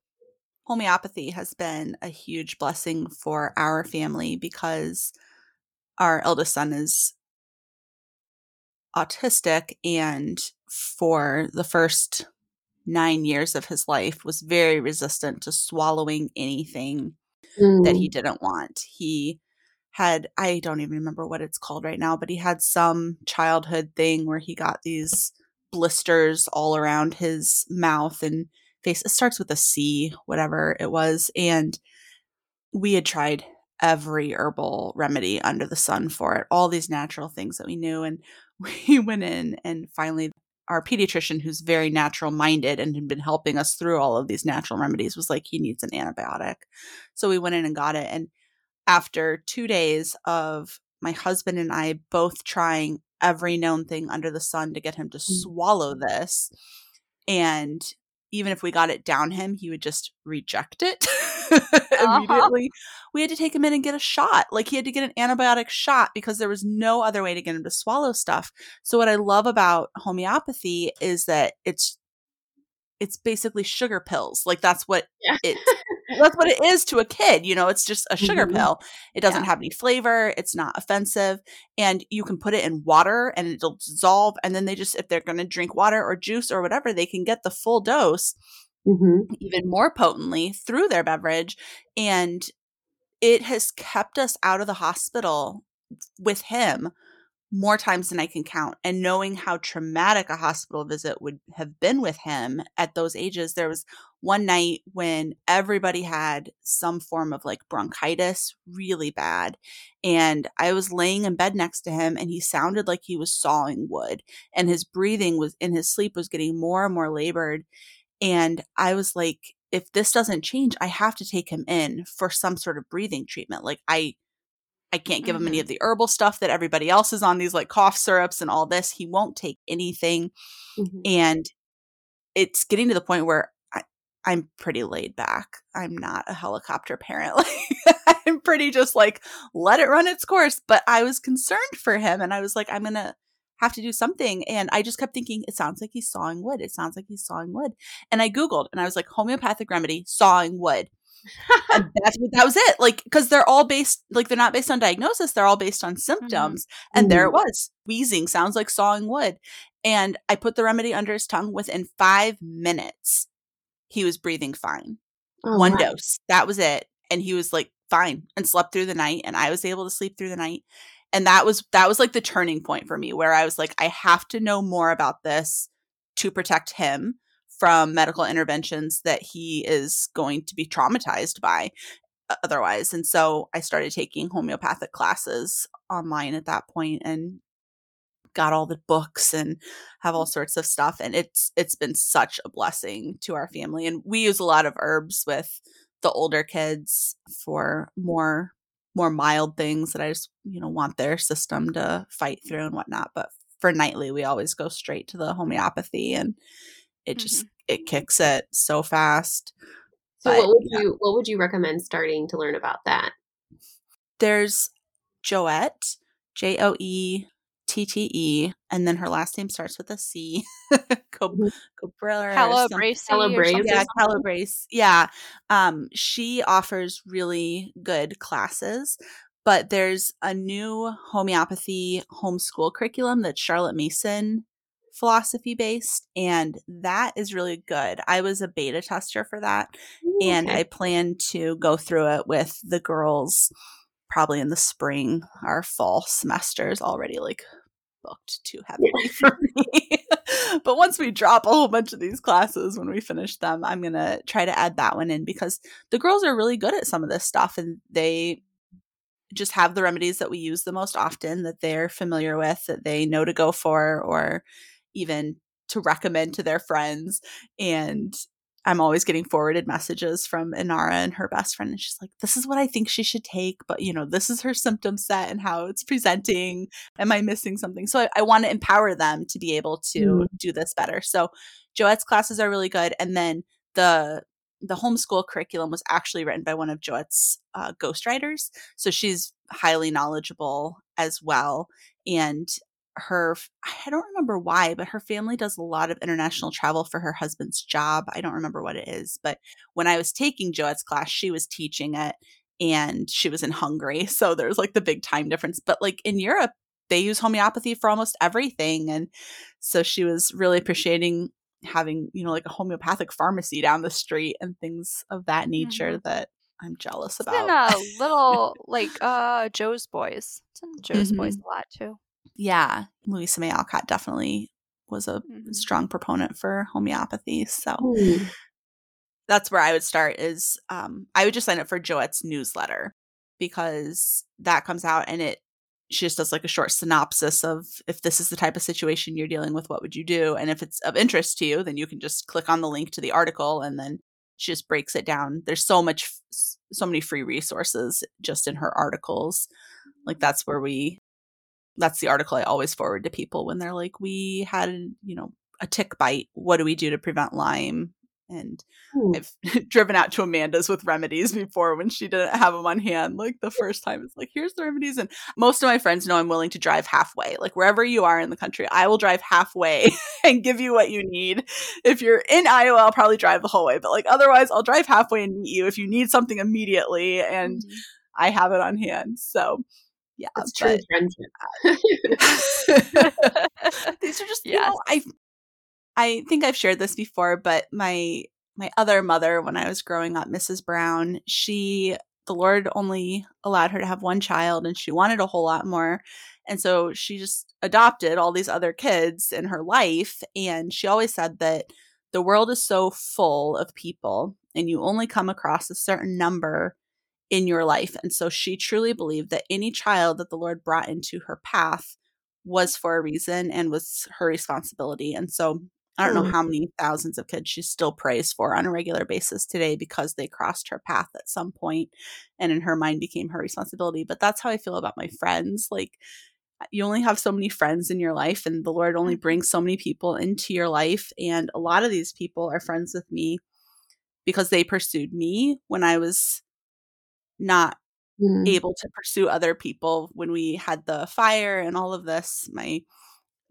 Homeopathy has been a huge blessing for our family because our eldest son is autistic and for the first nine years of his life was very resistant to swallowing anything mm. that he mm. didn't want. He had, I don't even remember what it's called right now, but he had some childhood thing where he got these blisters all around his mouth and face. It starts with a C, whatever it was. And we had tried every herbal remedy under the sun for it, all these natural things that we knew. And we went in and finally our pediatrician who's very natural minded and had been helping us through all of these natural remedies was like he needs an antibiotic so we went in and got it and after two days of my husband and i both trying every known thing under the sun to get him to mm. swallow this and even if we got it down him he would just reject it uh-huh. immediately. Uh-huh. We had to take him in and get a shot. Like he had to get an antibiotic shot because there was no other way to get him to swallow stuff. So what I love about homeopathy is that it's it's basically sugar pills. Like that's what yeah. it that's what it is to a kid, you know, it's just a sugar mm-hmm. pill. It doesn't yeah. have any flavor, it's not offensive, and you can put it in water and it'll dissolve and then they just if they're going to drink water or juice or whatever, they can get the full dose mm-hmm. even more potently through their beverage. And it has kept us out of the hospital with him more times than I can count. And knowing how traumatic a hospital visit would have been with him at those ages, there was one night when everybody had some form of like bronchitis really bad. And I was laying in bed next to him and he sounded like he was sawing wood and his breathing was in his sleep was getting more and more labored. And I was like, if this doesn't change, I have to take him in for some sort of breathing treatment. Like I I can't give mm-hmm. him any of the herbal stuff that everybody else is on these like cough syrups and all this. He won't take anything. Mm-hmm. And it's getting to the point where I, I'm pretty laid back. I'm not a helicopter parent. Like I'm pretty just like let it run its course. But I was concerned for him and I was like, I'm gonna have to do something. And I just kept thinking, it sounds like he's sawing wood. It sounds like he's sawing wood. And I Googled and I was like, homeopathic remedy, sawing wood. And that's what that was it. Like, because they're all based, like, they're not based on diagnosis, they're all based on mm-hmm. symptoms. Mm-hmm. And there it was wheezing, sounds like sawing wood. And I put the remedy under his tongue within five minutes. He was breathing fine. Oh, One wow. dose. That was it. And he was like fine and slept through the night. And I was able to sleep through the night and that was that was like the turning point for me where i was like i have to know more about this to protect him from medical interventions that he is going to be traumatized by uh, otherwise. And so i started taking homeopathic classes online at that point and got all the books and have all mm. sorts of stuff. And it's it's been such a blessing to our family. And we use a lot of herbs with the older kids for more more mild things that I just you know want their system to fight through and whatnot. But for nightly we always go straight to the homeopathy and it just mm-hmm. it kicks it so fast so but, what would yeah. you what would you recommend starting to learn about that there's Joette, J O E T T E, and then her last name starts with a C. Mm-hmm. Cabrera. Calabrese. Calabrese. Yeah, Calabrese. Yeah. Um, she offers really good classes, but there's a new homeopathy homeschool curriculum that's Charlotte Mason philosophy based, and that is really good. I was a beta tester for that, and I plan to go through it with the girls probably in the spring. Our fall semester is already like booked too heavily for me. but once we drop a whole bunch of these classes when we finish them, I'm going to try to add that one in because the girls are really good at some of this stuff and they just have the remedies that we use the most often that they're familiar with, that they know to go for, or even to recommend to their friends. And I'm always getting forwarded messages from Inara and her best friend. And she's like, this is what I think she should take, but you know, this is her symptom set and how it's presenting. Am I missing something? So I, I want to empower them to be able to mm. do this better. So Joette's classes are really good. And then the the homeschool curriculum was actually written by one of Joette's uh, ghostwriters. So she's highly knowledgeable as well. And her I don't remember why, but her family does a lot of international travel for her husband's job. I don't remember what it is, but when I was taking Joette's class, she was teaching it and she was in Hungary, so there's like the big time difference. But like in Europe, they use homeopathy for almost everything and so she was really appreciating having, you know, like a homeopathic pharmacy down the street and things of that nature mm-hmm. that I'm jealous it's about. In a little like uh Jo's Boys. It's in Jo's mm-hmm. Boys a lot too yeah, Louisa May Alcott definitely was a mm-hmm. strong proponent for homeopathy. So mm. that's where I would start is um, I would just sign up for Joette's newsletter because that comes out and it she just does like a short synopsis of if this is the type of situation you're dealing with, what would you do? And if it's of interest to you, then you can just click on the link to the article and then she just breaks it down. There's so much, so many free resources just in her articles. Like that's where we that's the article I always forward to people when they're like, we had, you know, a tick bite. What do we do to prevent Lyme? And Ooh. I've driven out to Amanda's with remedies before when she didn't have them on hand. Like the first time, it's like, here's the remedies. And most of my friends know I'm willing to drive halfway. Like wherever you are in the country, I will drive halfway and give you what you need. If you're in Iowa, I'll probably drive the whole way. But like otherwise, I'll drive halfway and meet you if you need something immediately. And mm-hmm. I have it on hand. So yeah, it's true friendship. these are just yes. you know I I think I've shared this before, but my my other mother when I was growing up, Mrs. Brown, she the Lord only allowed her to have one child and she wanted a whole lot more. And so she just adopted all these other kids in her life. And she always said that the world is so full of people and you only come across a certain number in your life. And so she truly believed that any child that the Lord brought into her path was for a reason and was her responsibility. And so I don't know mm. how many thousands of kids she still prays for on a regular basis today because they crossed her path at some point and in her mind became her responsibility. But that's how I feel about my friends. Like, you only have so many friends in your life, and the Lord only mm-hmm. brings so many people into your life. And a lot of these people are friends with me because they pursued me when I was not mm. able to pursue other people when we had the fire and all of this my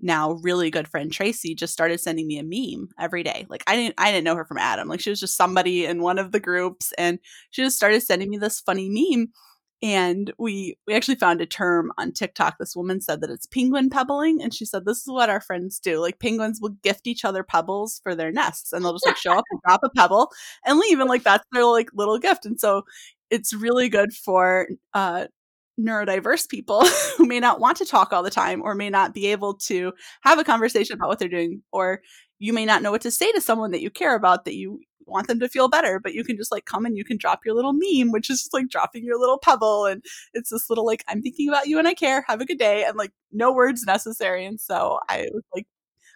now really good friend Tracy just started sending me a meme every day. Like I didn't I didn't know her from Adam. Like she was just somebody in one of the groups and she just started sending me this funny meme and we we actually found a term on TikTok. This woman said that it's penguin pebbling and she said this is what our friends do. Like penguins will gift each other pebbles for their nests and they'll just like show up and drop a pebble and leave and like that's their like little gift. And so it's really good for uh, neurodiverse people who may not want to talk all the time or may not be able to have a conversation about what they're doing or you may not know what to say to someone that you care about that you want them to feel better, but you can just like come and you can drop your little meme, which is just like dropping your little pebble. And it's this little like, I'm thinking about you and I care. Have a good day. And like, no words necessary. And so I was like,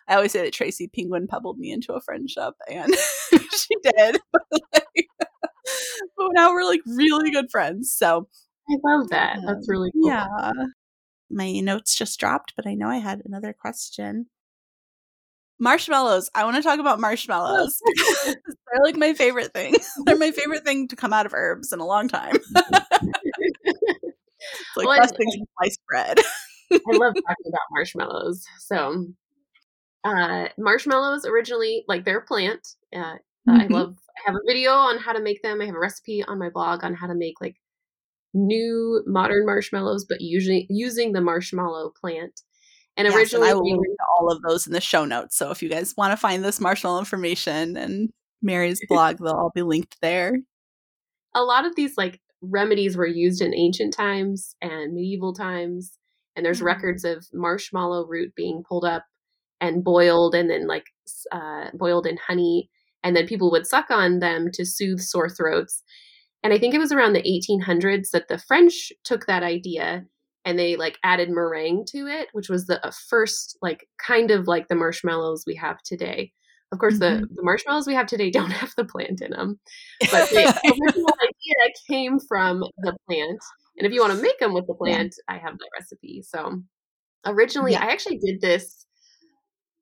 I always say that Tracy Penguin pebbled me into a friendship, and she did. but, like, now we're like really good friends. So I love that. That's really cool. Yeah. My notes just dropped, but I know I had another question. Marshmallows. I want to talk about marshmallows. They're like my favorite thing. They're my favorite thing to come out of herbs in a long time. it's like well, best things in sliced bread. I love talking about marshmallows. So, uh, marshmallows originally, like they're a plant. Uh, mm-hmm. I love. I have a video on how to make them. I have a recipe on my blog on how to make like new modern marshmallows, but usually using the marshmallow plant. And yes, originally, and I will link to all of those in the show notes. So if you guys want to find this marshmallow information and Mary's blog, they'll all be linked there. A lot of these like remedies were used in ancient times and medieval times, and there's mm-hmm. records of marshmallow root being pulled up and boiled, and then like uh, boiled in honey, and then people would suck on them to soothe sore throats. And I think it was around the 1800s that the French took that idea and they like added meringue to it, which was the first like kind of like the marshmallows we have today. Of course, mm-hmm. the, the marshmallows we have today don't have the plant in them, but the original idea came from the plant. And if you want to make them with the plant. I have the recipe. So originally, yeah. I actually did this.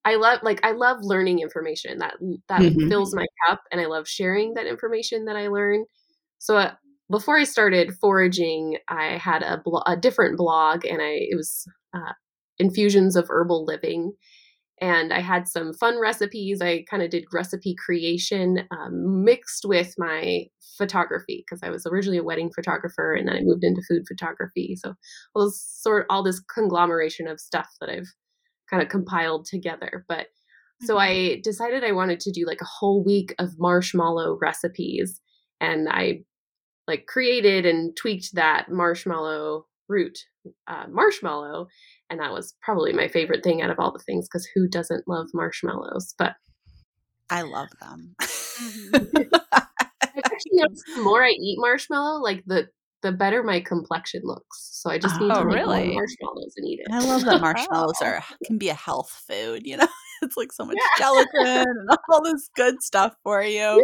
I love like I love learning information that that mm-hmm. fills my cup, and I love sharing that information that I learn. So uh, before I started foraging, I had a, blo- a different blog, and I it was uh, infusions of herbal living, and I had some fun recipes. I kind of did recipe creation um, mixed with my photography because I was originally a wedding photographer, and then I moved into food photography. So it was sort of all this conglomeration of stuff that I've kind of compiled together, but. So mm-hmm. I decided I wanted to do like a whole week of marshmallow recipes and I like created and tweaked that marshmallow root uh, marshmallow and that was probably my favorite thing out of all the things because who doesn't love marshmallows but i love them actually noticed the more i eat marshmallow like the the better my complexion looks so i just need oh, to make really? more marshmallows and eat it i love that marshmallows oh. are can be a health food you know it's like so much yeah. gelatin and all this good stuff for you yeah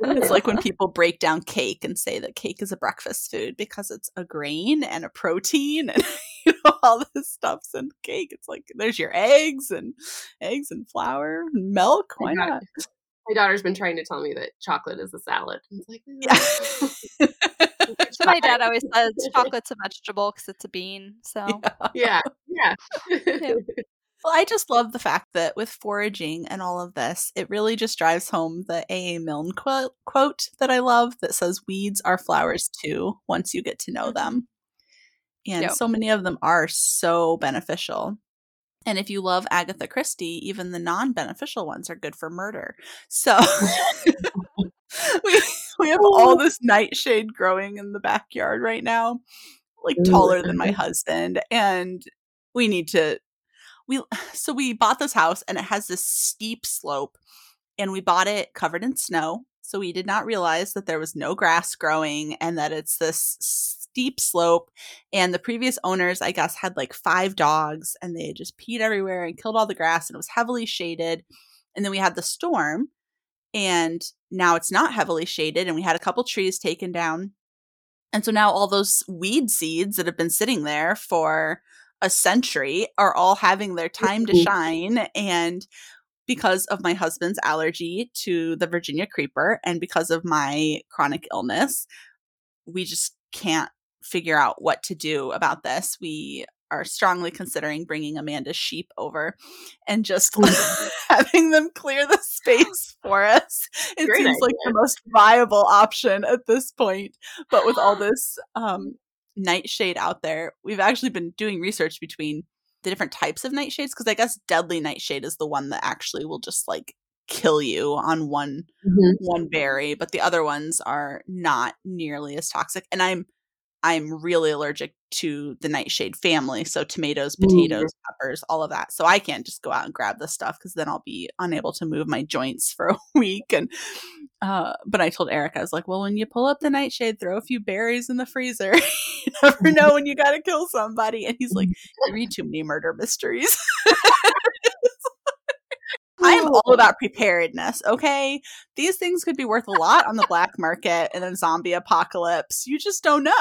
it's like when people break down cake and say that cake is a breakfast food because it's a grain and a protein and you know all this stuff's in cake. It's like there's your eggs and eggs and flour and milk. Why my not? My daughter's been trying to tell me that chocolate is a salad. It's like, yeah. My dad always says chocolate's a vegetable because it's a bean. So yeah, yeah. yeah. Well, I just love the fact that with foraging and all of this, it really just drives home the A.A. Milne quote, quote that I love that says, Weeds are flowers too, once you get to know mm-hmm. them. And yep. so many of them are so beneficial. And if you love Agatha Christie, even the non beneficial ones are good for murder. So we, we have all oh. this nightshade growing in the backyard right now, like taller than my husband. And we need to we so we bought this house and it has this steep slope and we bought it covered in snow so we did not realize that there was no grass growing and that it's this steep slope and the previous owners i guess had like five dogs and they just peed everywhere and killed all the grass and it was heavily shaded and then we had the storm and now it's not heavily shaded and we had a couple trees taken down and so now all those weed seeds that have been sitting there for a century are all having their time to mm-hmm. shine and because of my husband's allergy to the Virginia creeper and because of my chronic illness, we just can't figure out what to do about this. We are strongly considering bringing Amanda's sheep over and just having them clear the space for us. It Great seems idea. like the most viable option at this point. But with all this um, nightshade out there. We've actually been doing research between the different types of nightshades because I guess deadly nightshade is the one that actually will just like kill you on one mm-hmm. one berry, but the other ones are not nearly as toxic. And I'm I'm really allergic to the nightshade family. So tomatoes, potatoes, mm. peppers, all of that. So I can't just go out and grab this stuff because then I'll be unable to move my joints for a week. And uh, but I told Eric, I was like, well, when you pull up the nightshade, throw a few berries in the freezer. you never know when you gotta kill somebody. And he's like, you read too many murder mysteries. I am all about preparedness, okay? These things could be worth a lot on the black market in a zombie apocalypse. You just don't know.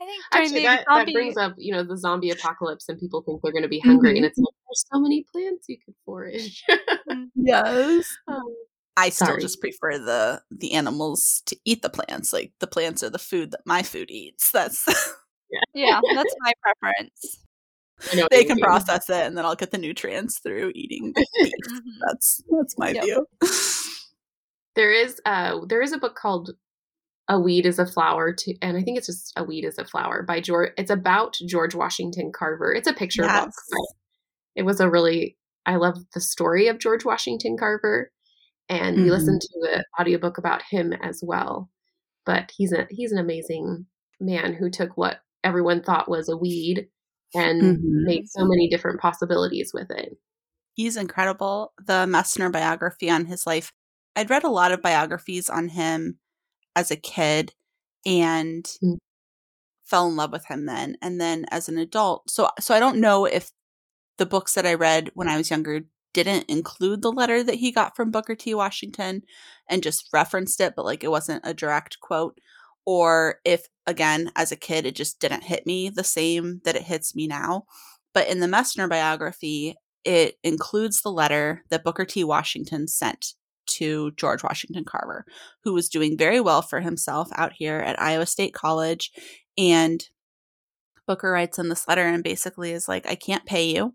I think actually that, zombie... that brings up you know the zombie apocalypse and people think they're going to be hungry mm-hmm. and it's like there's so many plants you could forage. Mm, yes. Um, I still sorry. just prefer the the animals to eat the plants. Like the plants are the food that my food eats. That's yeah, yeah that's my preference they can process it and then I'll get the nutrients through eating that's that's my yep. view. There is uh there is a book called A Weed is a Flower to and I think it's just A Weed is a Flower by George it's about George Washington Carver. It's a picture yes. book. It was a really I love the story of George Washington Carver and mm-hmm. we listened to an audiobook about him as well. But he's a he's an amazing man who took what everyone thought was a weed and mm-hmm. make so many different possibilities with it. He's incredible. The Messner biography on his life, I'd read a lot of biographies on him as a kid and mm-hmm. fell in love with him then. And then as an adult, so so I don't know if the books that I read when I was younger didn't include the letter that he got from Booker T. Washington and just referenced it, but like it wasn't a direct quote or if again as a kid it just didn't hit me the same that it hits me now. But in the messner biography it includes the letter that booker t. Washington sent to george washington carver who was doing very well for himself out here at iowa state college. And booker writes in this letter and basically is like i can't pay you.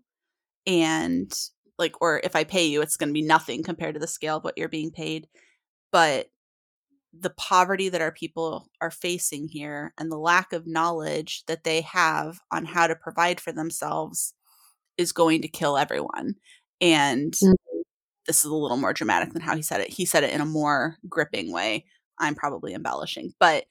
And like or if i pay you it's going to be nothing compared to the scale of what you're being paid. But the poverty that our people are facing here and the lack of knowledge that they have on how to provide for themselves is going to kill everyone. And mm-hmm. this is a little more dramatic than how he said it. He said it in a more gripping way. I'm probably embellishing, but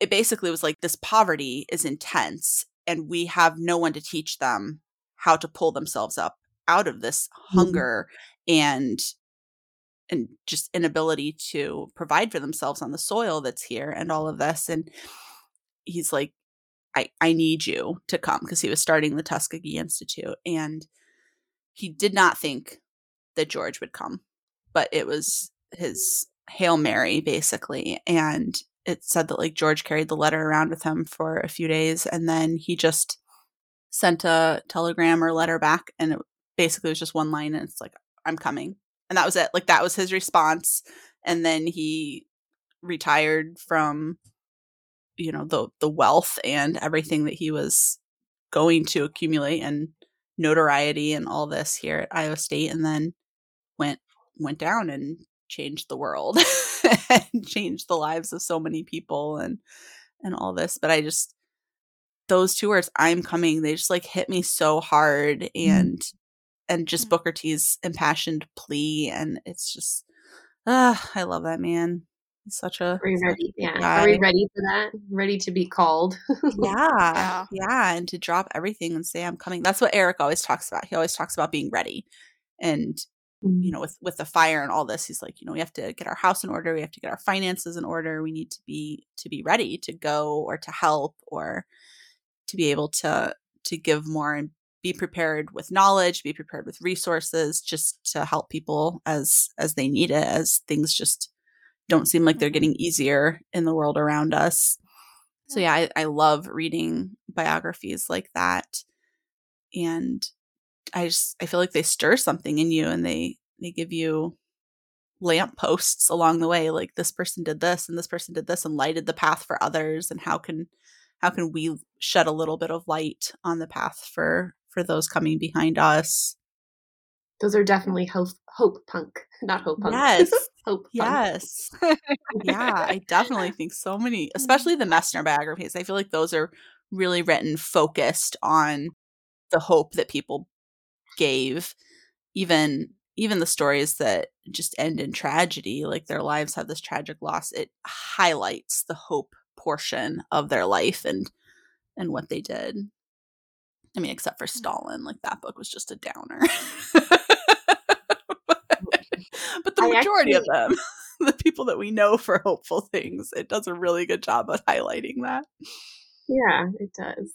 it basically was like this poverty is intense and we have no one to teach them how to pull themselves up out of this mm-hmm. hunger and and just inability to provide for themselves on the soil that's here and all of this and he's like i i need you to come because he was starting the tuskegee institute and he did not think that george would come but it was his hail mary basically and it said that like george carried the letter around with him for a few days and then he just sent a telegram or letter back and it basically was just one line and it's like i'm coming and that was it like that was his response and then he retired from you know the the wealth and everything that he was going to accumulate and notoriety and all this here at Iowa State and then went went down and changed the world and changed the lives of so many people and and all this but I just those two words I'm coming they just like hit me so hard mm. and mm and just mm. Booker T's impassioned plea, and it's just, ah, I love that man. He's such a. Are we ready? Yeah. Guy. Are we ready for that? Ready to be called? yeah, yeah, and to drop everything and say I'm coming. That's what Eric always talks about. He always talks about being ready, and mm. you know, with with the fire and all this, he's like, you know, we have to get our house in order. We have to get our finances in order. We need to be to be ready to go or to help or to be able to to give more and be prepared with knowledge be prepared with resources just to help people as as they need it as things just don't seem like they're mm-hmm. getting easier in the world around us so yeah I, I love reading biographies like that and i just i feel like they stir something in you and they they give you lamp posts along the way like this person did this and this person did this and lighted the path for others and how can how can we shed a little bit of light on the path for for those coming behind us. Those are definitely hope, hope punk, not hope punk. Yes. hope punk. Yes. yeah, I definitely think so many, mm-hmm. especially the Messner biographies. I feel like those are really written focused on the hope that people gave even even the stories that just end in tragedy, like their lives have this tragic loss, it highlights the hope portion of their life and and what they did. I mean, except for mm. Stalin, like that book was just a downer. but, the majority actually, of them, the people that we know for hopeful things, it does a really good job of highlighting that. Yeah, it does.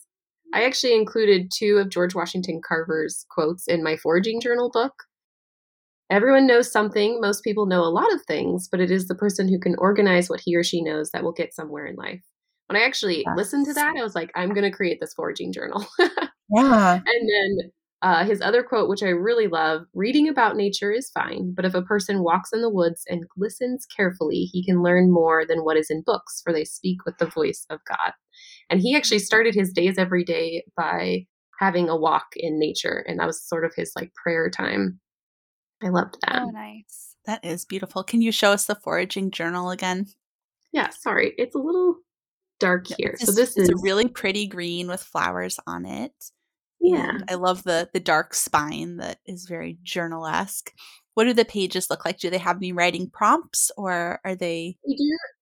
I actually included two of George Washington Carver's quotes in my foraging journal book. Everyone knows something. Most people know a lot of things, but it is the person who can organize what he or she knows that will get somewhere in life. When I actually listened to that, I was like, I'm going to create this foraging journal. yeah. And then uh, his other quote, which I really love reading about nature is fine, but if a person walks in the woods and listens carefully, he can learn more than what is in books, for they speak with the voice of God. And he actually started his days every day by having a walk in nature. And that was sort of his like prayer time. I loved that. Oh, nice. That is beautiful. Can you show us the foraging journal again? Yeah, sorry. It's a little dark here. so this is a really pretty green with flowers on it. Yeah. And I love the the dark spine that is very journal-esque. What do the pages look like? Do they have me writing prompts or are they.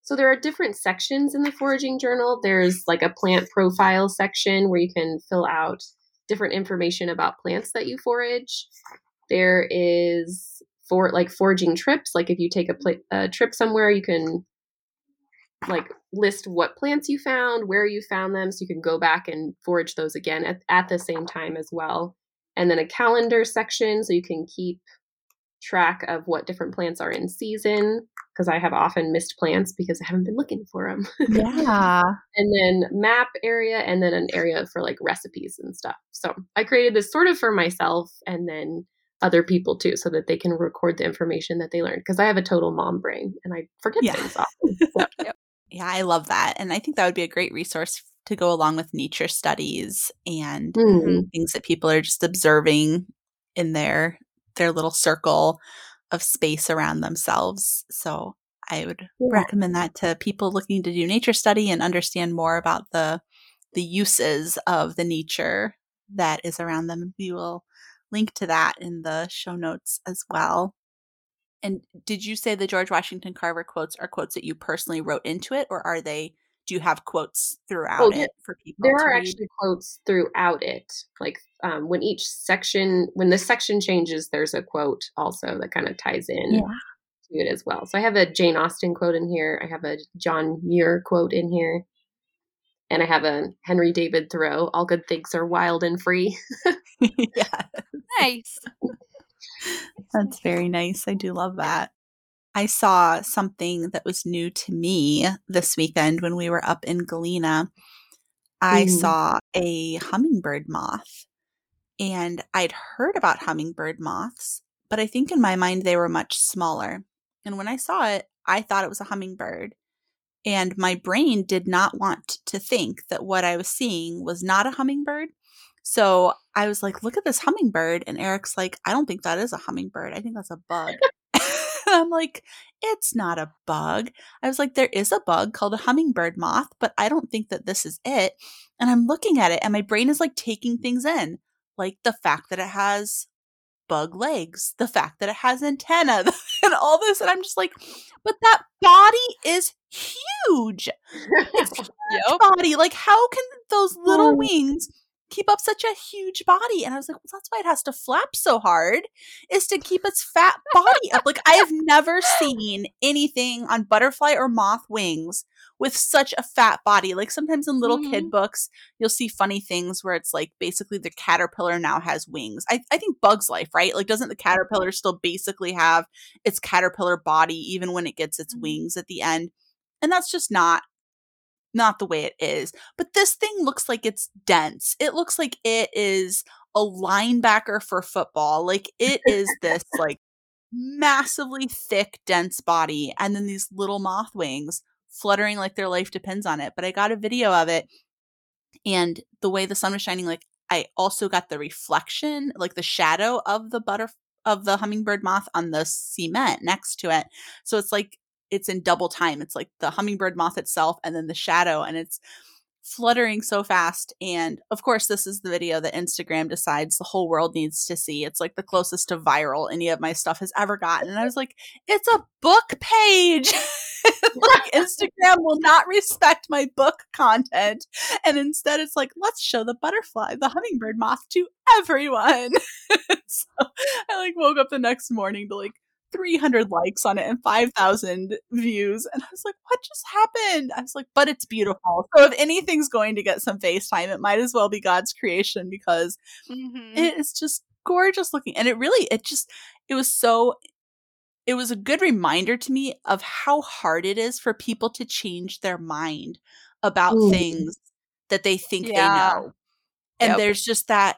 So there are different sections in the foraging journal. There's like a plant profile section where you can fill out different information about plants that you forage. There is for like foraging trips, like if you take a, pl- a trip somewhere, you can like list what plants you found, where you found them, so you can go back and forage those again at, at the same time as well. And then a calendar section, so you can keep track of what different plants are in season because I have often missed plants because I haven't been looking for them. Yeah. and then map area and then an area for like recipes and stuff. So I created this sort of for myself and then other people too so that they can record the information that they learned because I have a total mom brain and I forget yeah. things often. So. Yeah, I love that. And I think that would be a great resource to go along with nature studies and mm-hmm. things that people are just observing in their their little circle of space around themselves. So I would yeah. recommend that to people looking to do nature study and understand more about the the uses of the nature that is around them. We will link to that in the show notes as well. And did you say the George Washington Carver quotes are quotes that you personally wrote into it, or are they? Do you have quotes throughout oh, it for people? There are read? actually quotes throughout it. Like um, when each section, when the section changes, there's a quote also that kind of ties in yeah. to it as well. So I have a Jane Austen quote in here. I have a John Muir quote in here. And I have a Henry David Thoreau. All good things are wild and free. yeah. Nice. That's very nice. I do love that. I saw something that was new to me this weekend when we were up in Galena. I mm. saw a hummingbird moth. And I'd heard about hummingbird moths, but I think in my mind they were much smaller. And when I saw it, I thought it was a hummingbird. And my brain did not want to think that what I was seeing was not a hummingbird. So I was like, look at this hummingbird. And Eric's like, I don't think that is a hummingbird. I think that's a bug. I'm like, it's not a bug. I was like, there is a bug called a hummingbird moth, but I don't think that this is it. And I'm looking at it, and my brain is like taking things in, like the fact that it has bug legs, the fact that it has antenna, and all this. And I'm just like, but that body is huge. It's huge yep. body. Like, how can those little oh. wings keep up such a huge body. And I was like, well, that's why it has to flap so hard, is to keep its fat body up. Like, I have never seen anything on butterfly or moth wings with such a fat body. Like, sometimes in little mm-hmm. kid books, you'll see funny things where it's like basically the caterpillar now has wings. I, I think Bug's Life, right? Like, doesn't the caterpillar still basically have its caterpillar body even when it gets its mm-hmm. wings at the end? And that's just not not the way it is. But this thing looks like it's dense. It looks like it is a linebacker for football. Like it is this like massively thick, dense body, and then these little moth wings fluttering like their life depends on it. But I got a video of it, and the way the sun was shining, like I also got the reflection, like the shadow of the butter of the hummingbird moth on the cement next to it. So it's like it's in double time. It's like the hummingbird moth itself and then the shadow and it's fluttering so fast. And of course, this is the video that Instagram decides the whole world needs to see. It's like the closest to viral any of my stuff has ever gotten. And I was like, it's a book page. like Instagram will not respect my book content. And instead it's like, let's show the butterfly, the hummingbird moth to everyone. so I like woke up the next morning to like 300 likes on it and 5,000 views. And I was like, what just happened? I was like, but it's beautiful. So if anything's going to get some FaceTime, it might as well be God's creation because mm-hmm. it is just gorgeous looking. And it really, it just, it was so, it was a good reminder to me of how hard it is for people to change their mind about Ooh. things that they think yeah. they know. And yep. there's just that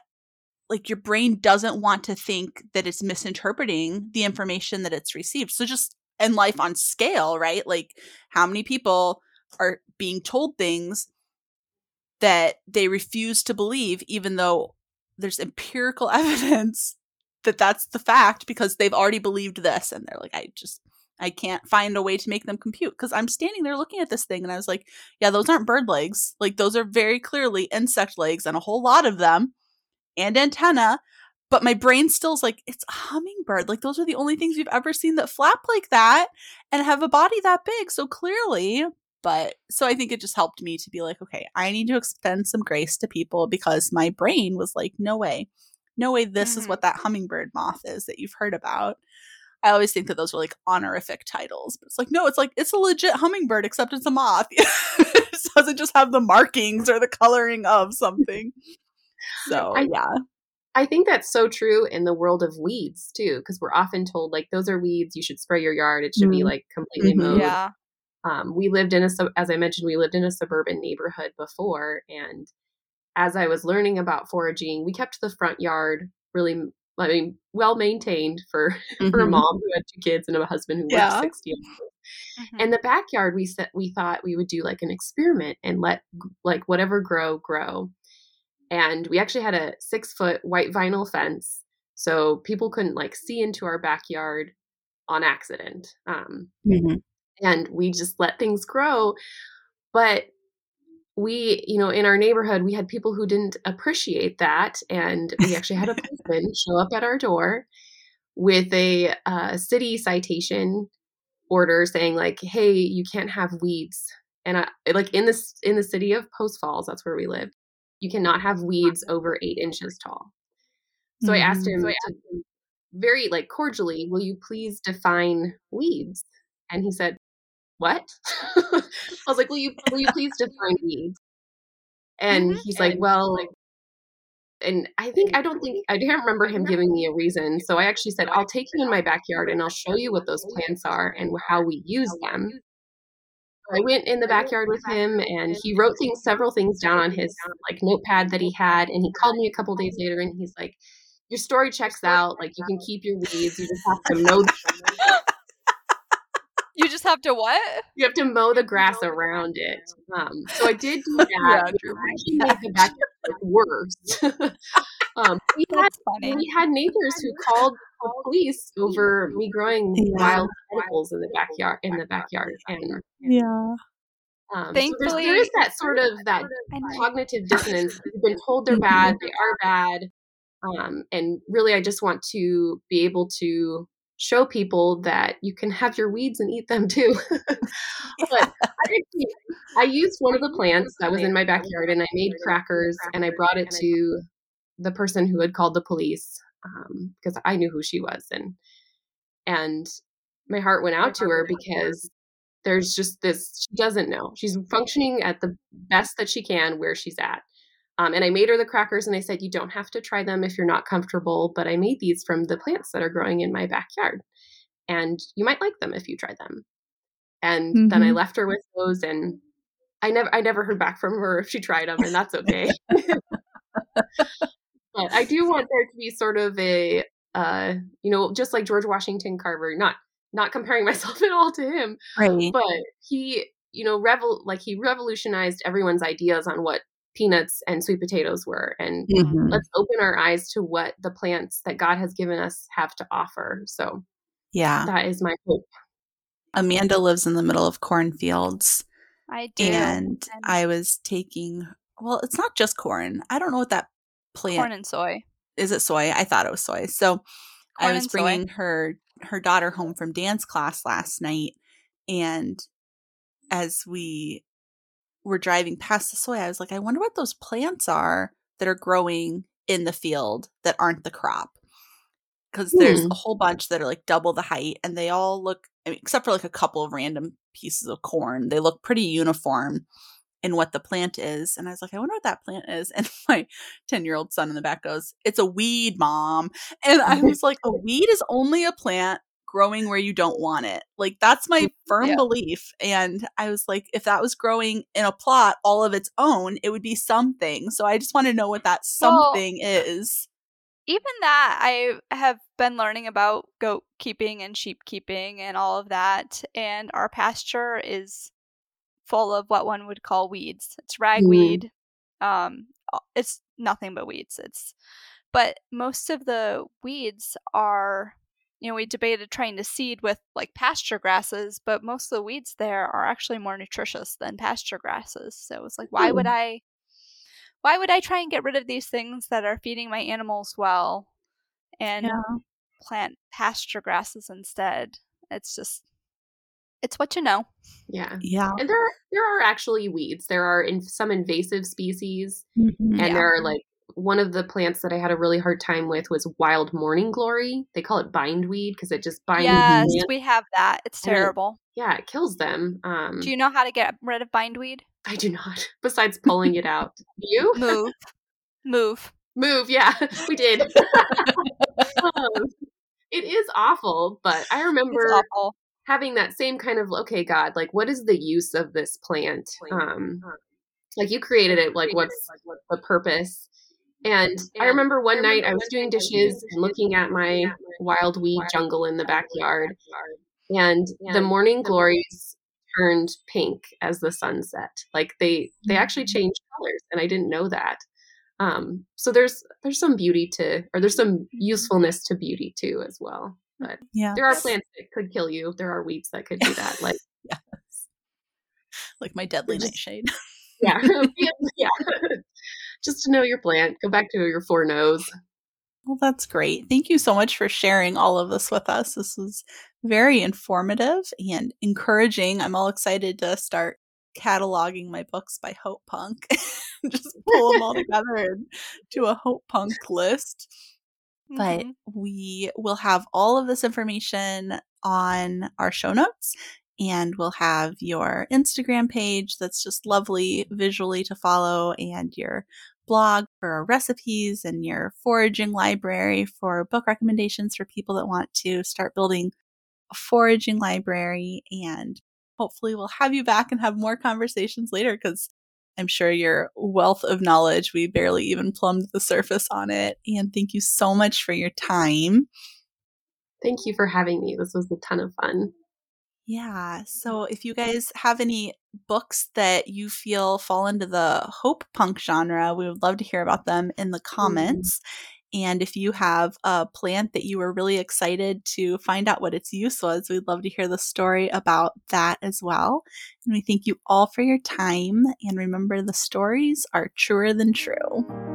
like your brain doesn't want to think that it's misinterpreting the information that it's received. So just in life on scale, right? Like how many people are being told things that they refuse to believe even though there's empirical evidence that that's the fact because they've already believed this and they're like I just I can't find a way to make them compute because I'm standing there looking at this thing and I was like, yeah, those aren't bird legs. Like those are very clearly insect legs and a whole lot of them and antenna, but my brain still's like, it's a hummingbird. Like those are the only things we've ever seen that flap like that and have a body that big. So clearly, but so I think it just helped me to be like, okay, I need to extend some grace to people because my brain was like, no way, no way, this mm-hmm. is what that hummingbird moth is that you've heard about. I always think that those are like honorific titles, but it's like, no, it's like, it's a legit hummingbird, except it's a moth. it doesn't just have the markings or the coloring of something. So I, yeah. I think that's so true in the world of weeds too, because we're often told like those are weeds, you should spray your yard. It should mm-hmm. be like completely mm-hmm. mowed. Yeah. Um, we lived in a as I mentioned, we lived in a suburban neighborhood before, and as I was learning about foraging, we kept the front yard really, I mean, well maintained for mm-hmm. for a mm-hmm. mom who had two kids and a husband who yeah. lived sixty. Mm-hmm. And the backyard, we said we thought we would do like an experiment and let like whatever grow grow and we actually had a six foot white vinyl fence so people couldn't like see into our backyard on accident um, mm-hmm. and we just let things grow but we you know in our neighborhood we had people who didn't appreciate that and we actually had a policeman show up at our door with a uh, city citation order saying like hey you can't have weeds and I, like in this in the city of post falls that's where we lived you cannot have weeds over eight inches tall. So mm-hmm. I asked him, so I asked him very like cordially, will you please define weeds? And he said, what? I was like, will you, will you please define weeds? And mm-hmm. he's like, well, like, and I think I don't think I can't remember him giving me a reason. So I actually said, I'll take you in my backyard and I'll show you what those plants are and how we use them. I went in the backyard with him and he wrote things, several things down on his like notepad that he had. And he called me a couple days later and he's like, Your story checks out. Like you can keep your weeds. You just have to mow. you just have to what? You have to mow the grass around it. Um, so I did do that. yeah, actually made the backyard worse. Um, we had we had neighbors who called the police over me growing yeah. wild vegetables in the backyard in the backyard and yeah um, Thankfully, so there is that sort of that cognitive dissonance. You've been told they're bad, they are bad, um, and really, I just want to be able to show people that you can have your weeds and eat them too. but I, I, used one of the plants that was in my backyard, and I made crackers, and I brought it to the person who had called the police um, because I knew who she was and and my heart went out to her because there's just this she doesn't know she's functioning at the best that she can where she's at um, and i made her the crackers and i said you don't have to try them if you're not comfortable but i made these from the plants that are growing in my backyard and you might like them if you try them and mm-hmm. then i mm-hmm. left her with those and i never i never heard back from her if she tried them and that's okay but I do want there to be sort of a, uh, you know, just like George Washington Carver, not not comparing myself at all to him, right? But he, you know, revol like he revolutionized everyone's ideas on what peanuts and sweet potatoes were, and mm-hmm. let's open our eyes to what the plants that God has given us have to offer. So, yeah, that is my hope. Amanda lives in the middle of cornfields I do. And, and I was taking, well, it's not just corn. I don't know what that plant. Corn and soy. Is it soy? I thought it was soy. So corn I was bringing soy. her her daughter home from dance class last night, and as we were driving past the soy, I was like, I wonder what those plants are that are growing in the field that aren't the crop because there's hmm. a whole bunch that are like double the height and they all look I mean, except for like a couple of random pieces of corn they look pretty uniform in what the plant is and i was like i wonder what that plant is and my 10 year old son in the back goes it's a weed mom and i was like a weed is only a plant growing where you don't want it. Like that's my firm yeah. belief and i was like if that was growing in a plot all of its own it would be something. So i just want to know what that something well, is. even that I have been learning about goat keeping and sheep keeping and all of that and our pasture is full of what one would call weeds. It's mm-hmm. ragweed. Mm. Um it's nothing but weeds. It's but most of the weeds are you know, we debated trying to seed with like pasture grasses, but most of the weeds there are actually more nutritious than pasture grasses. So it's like, why would I why would I try and get rid of these things that are feeding my animals well and yeah. plant pasture grasses instead? It's just it's what you know. Yeah. Yeah. And there are, there are actually weeds. There are in some invasive species mm-hmm. and yeah. there are like one of the plants that I had a really hard time with was wild morning glory. They call it bindweed because it just binds. Yes, we have that. It's terrible. It, yeah, it kills them. Um, Do you know how to get rid of bindweed? I do not. Besides pulling it out, you move, move, move. Yeah, we did. um, it is awful, but I remember having that same kind of okay, God, like what is the use of this plant? Um, like you created it. Like what's the purpose? And I remember one night I was doing dishes and looking at my wild weed jungle in the backyard, and the morning glories turned pink as the sun set. Like they they actually mm. changed colors, and I didn't know that. Um, so there's there's some beauty to, or there's some usefulness to beauty too as well. But yeah, there are plants that could kill you. There are weeds that could do that, like yes. like my deadly nightshade. yeah, yeah. Just to know your plant. Go back to your four nose. Well, that's great. Thank you so much for sharing all of this with us. This was very informative and encouraging. I'm all excited to start cataloging my books by Hope Punk. Just pull them all together to a Hope Punk list. Mm-hmm. But we will have all of this information on our show notes and we'll have your Instagram page that's just lovely visually to follow and your blog for recipes and your foraging library for book recommendations for people that want to start building a foraging library. And hopefully, we'll have you back and have more conversations later because I'm sure your wealth of knowledge, we barely even plumbed the surface on it. And thank you so much for your time. Thank you for having me. This was a ton of fun. Yeah. So if you guys have any books that you feel fall into the hope punk genre, we would love to hear about them in the mm-hmm. comments. Mm-hmm. And if you have a plant that you were really excited to find out what its use was, we'd love to hear the story about that as well. And we thank you all for your time. And remember, the stories are truer than true.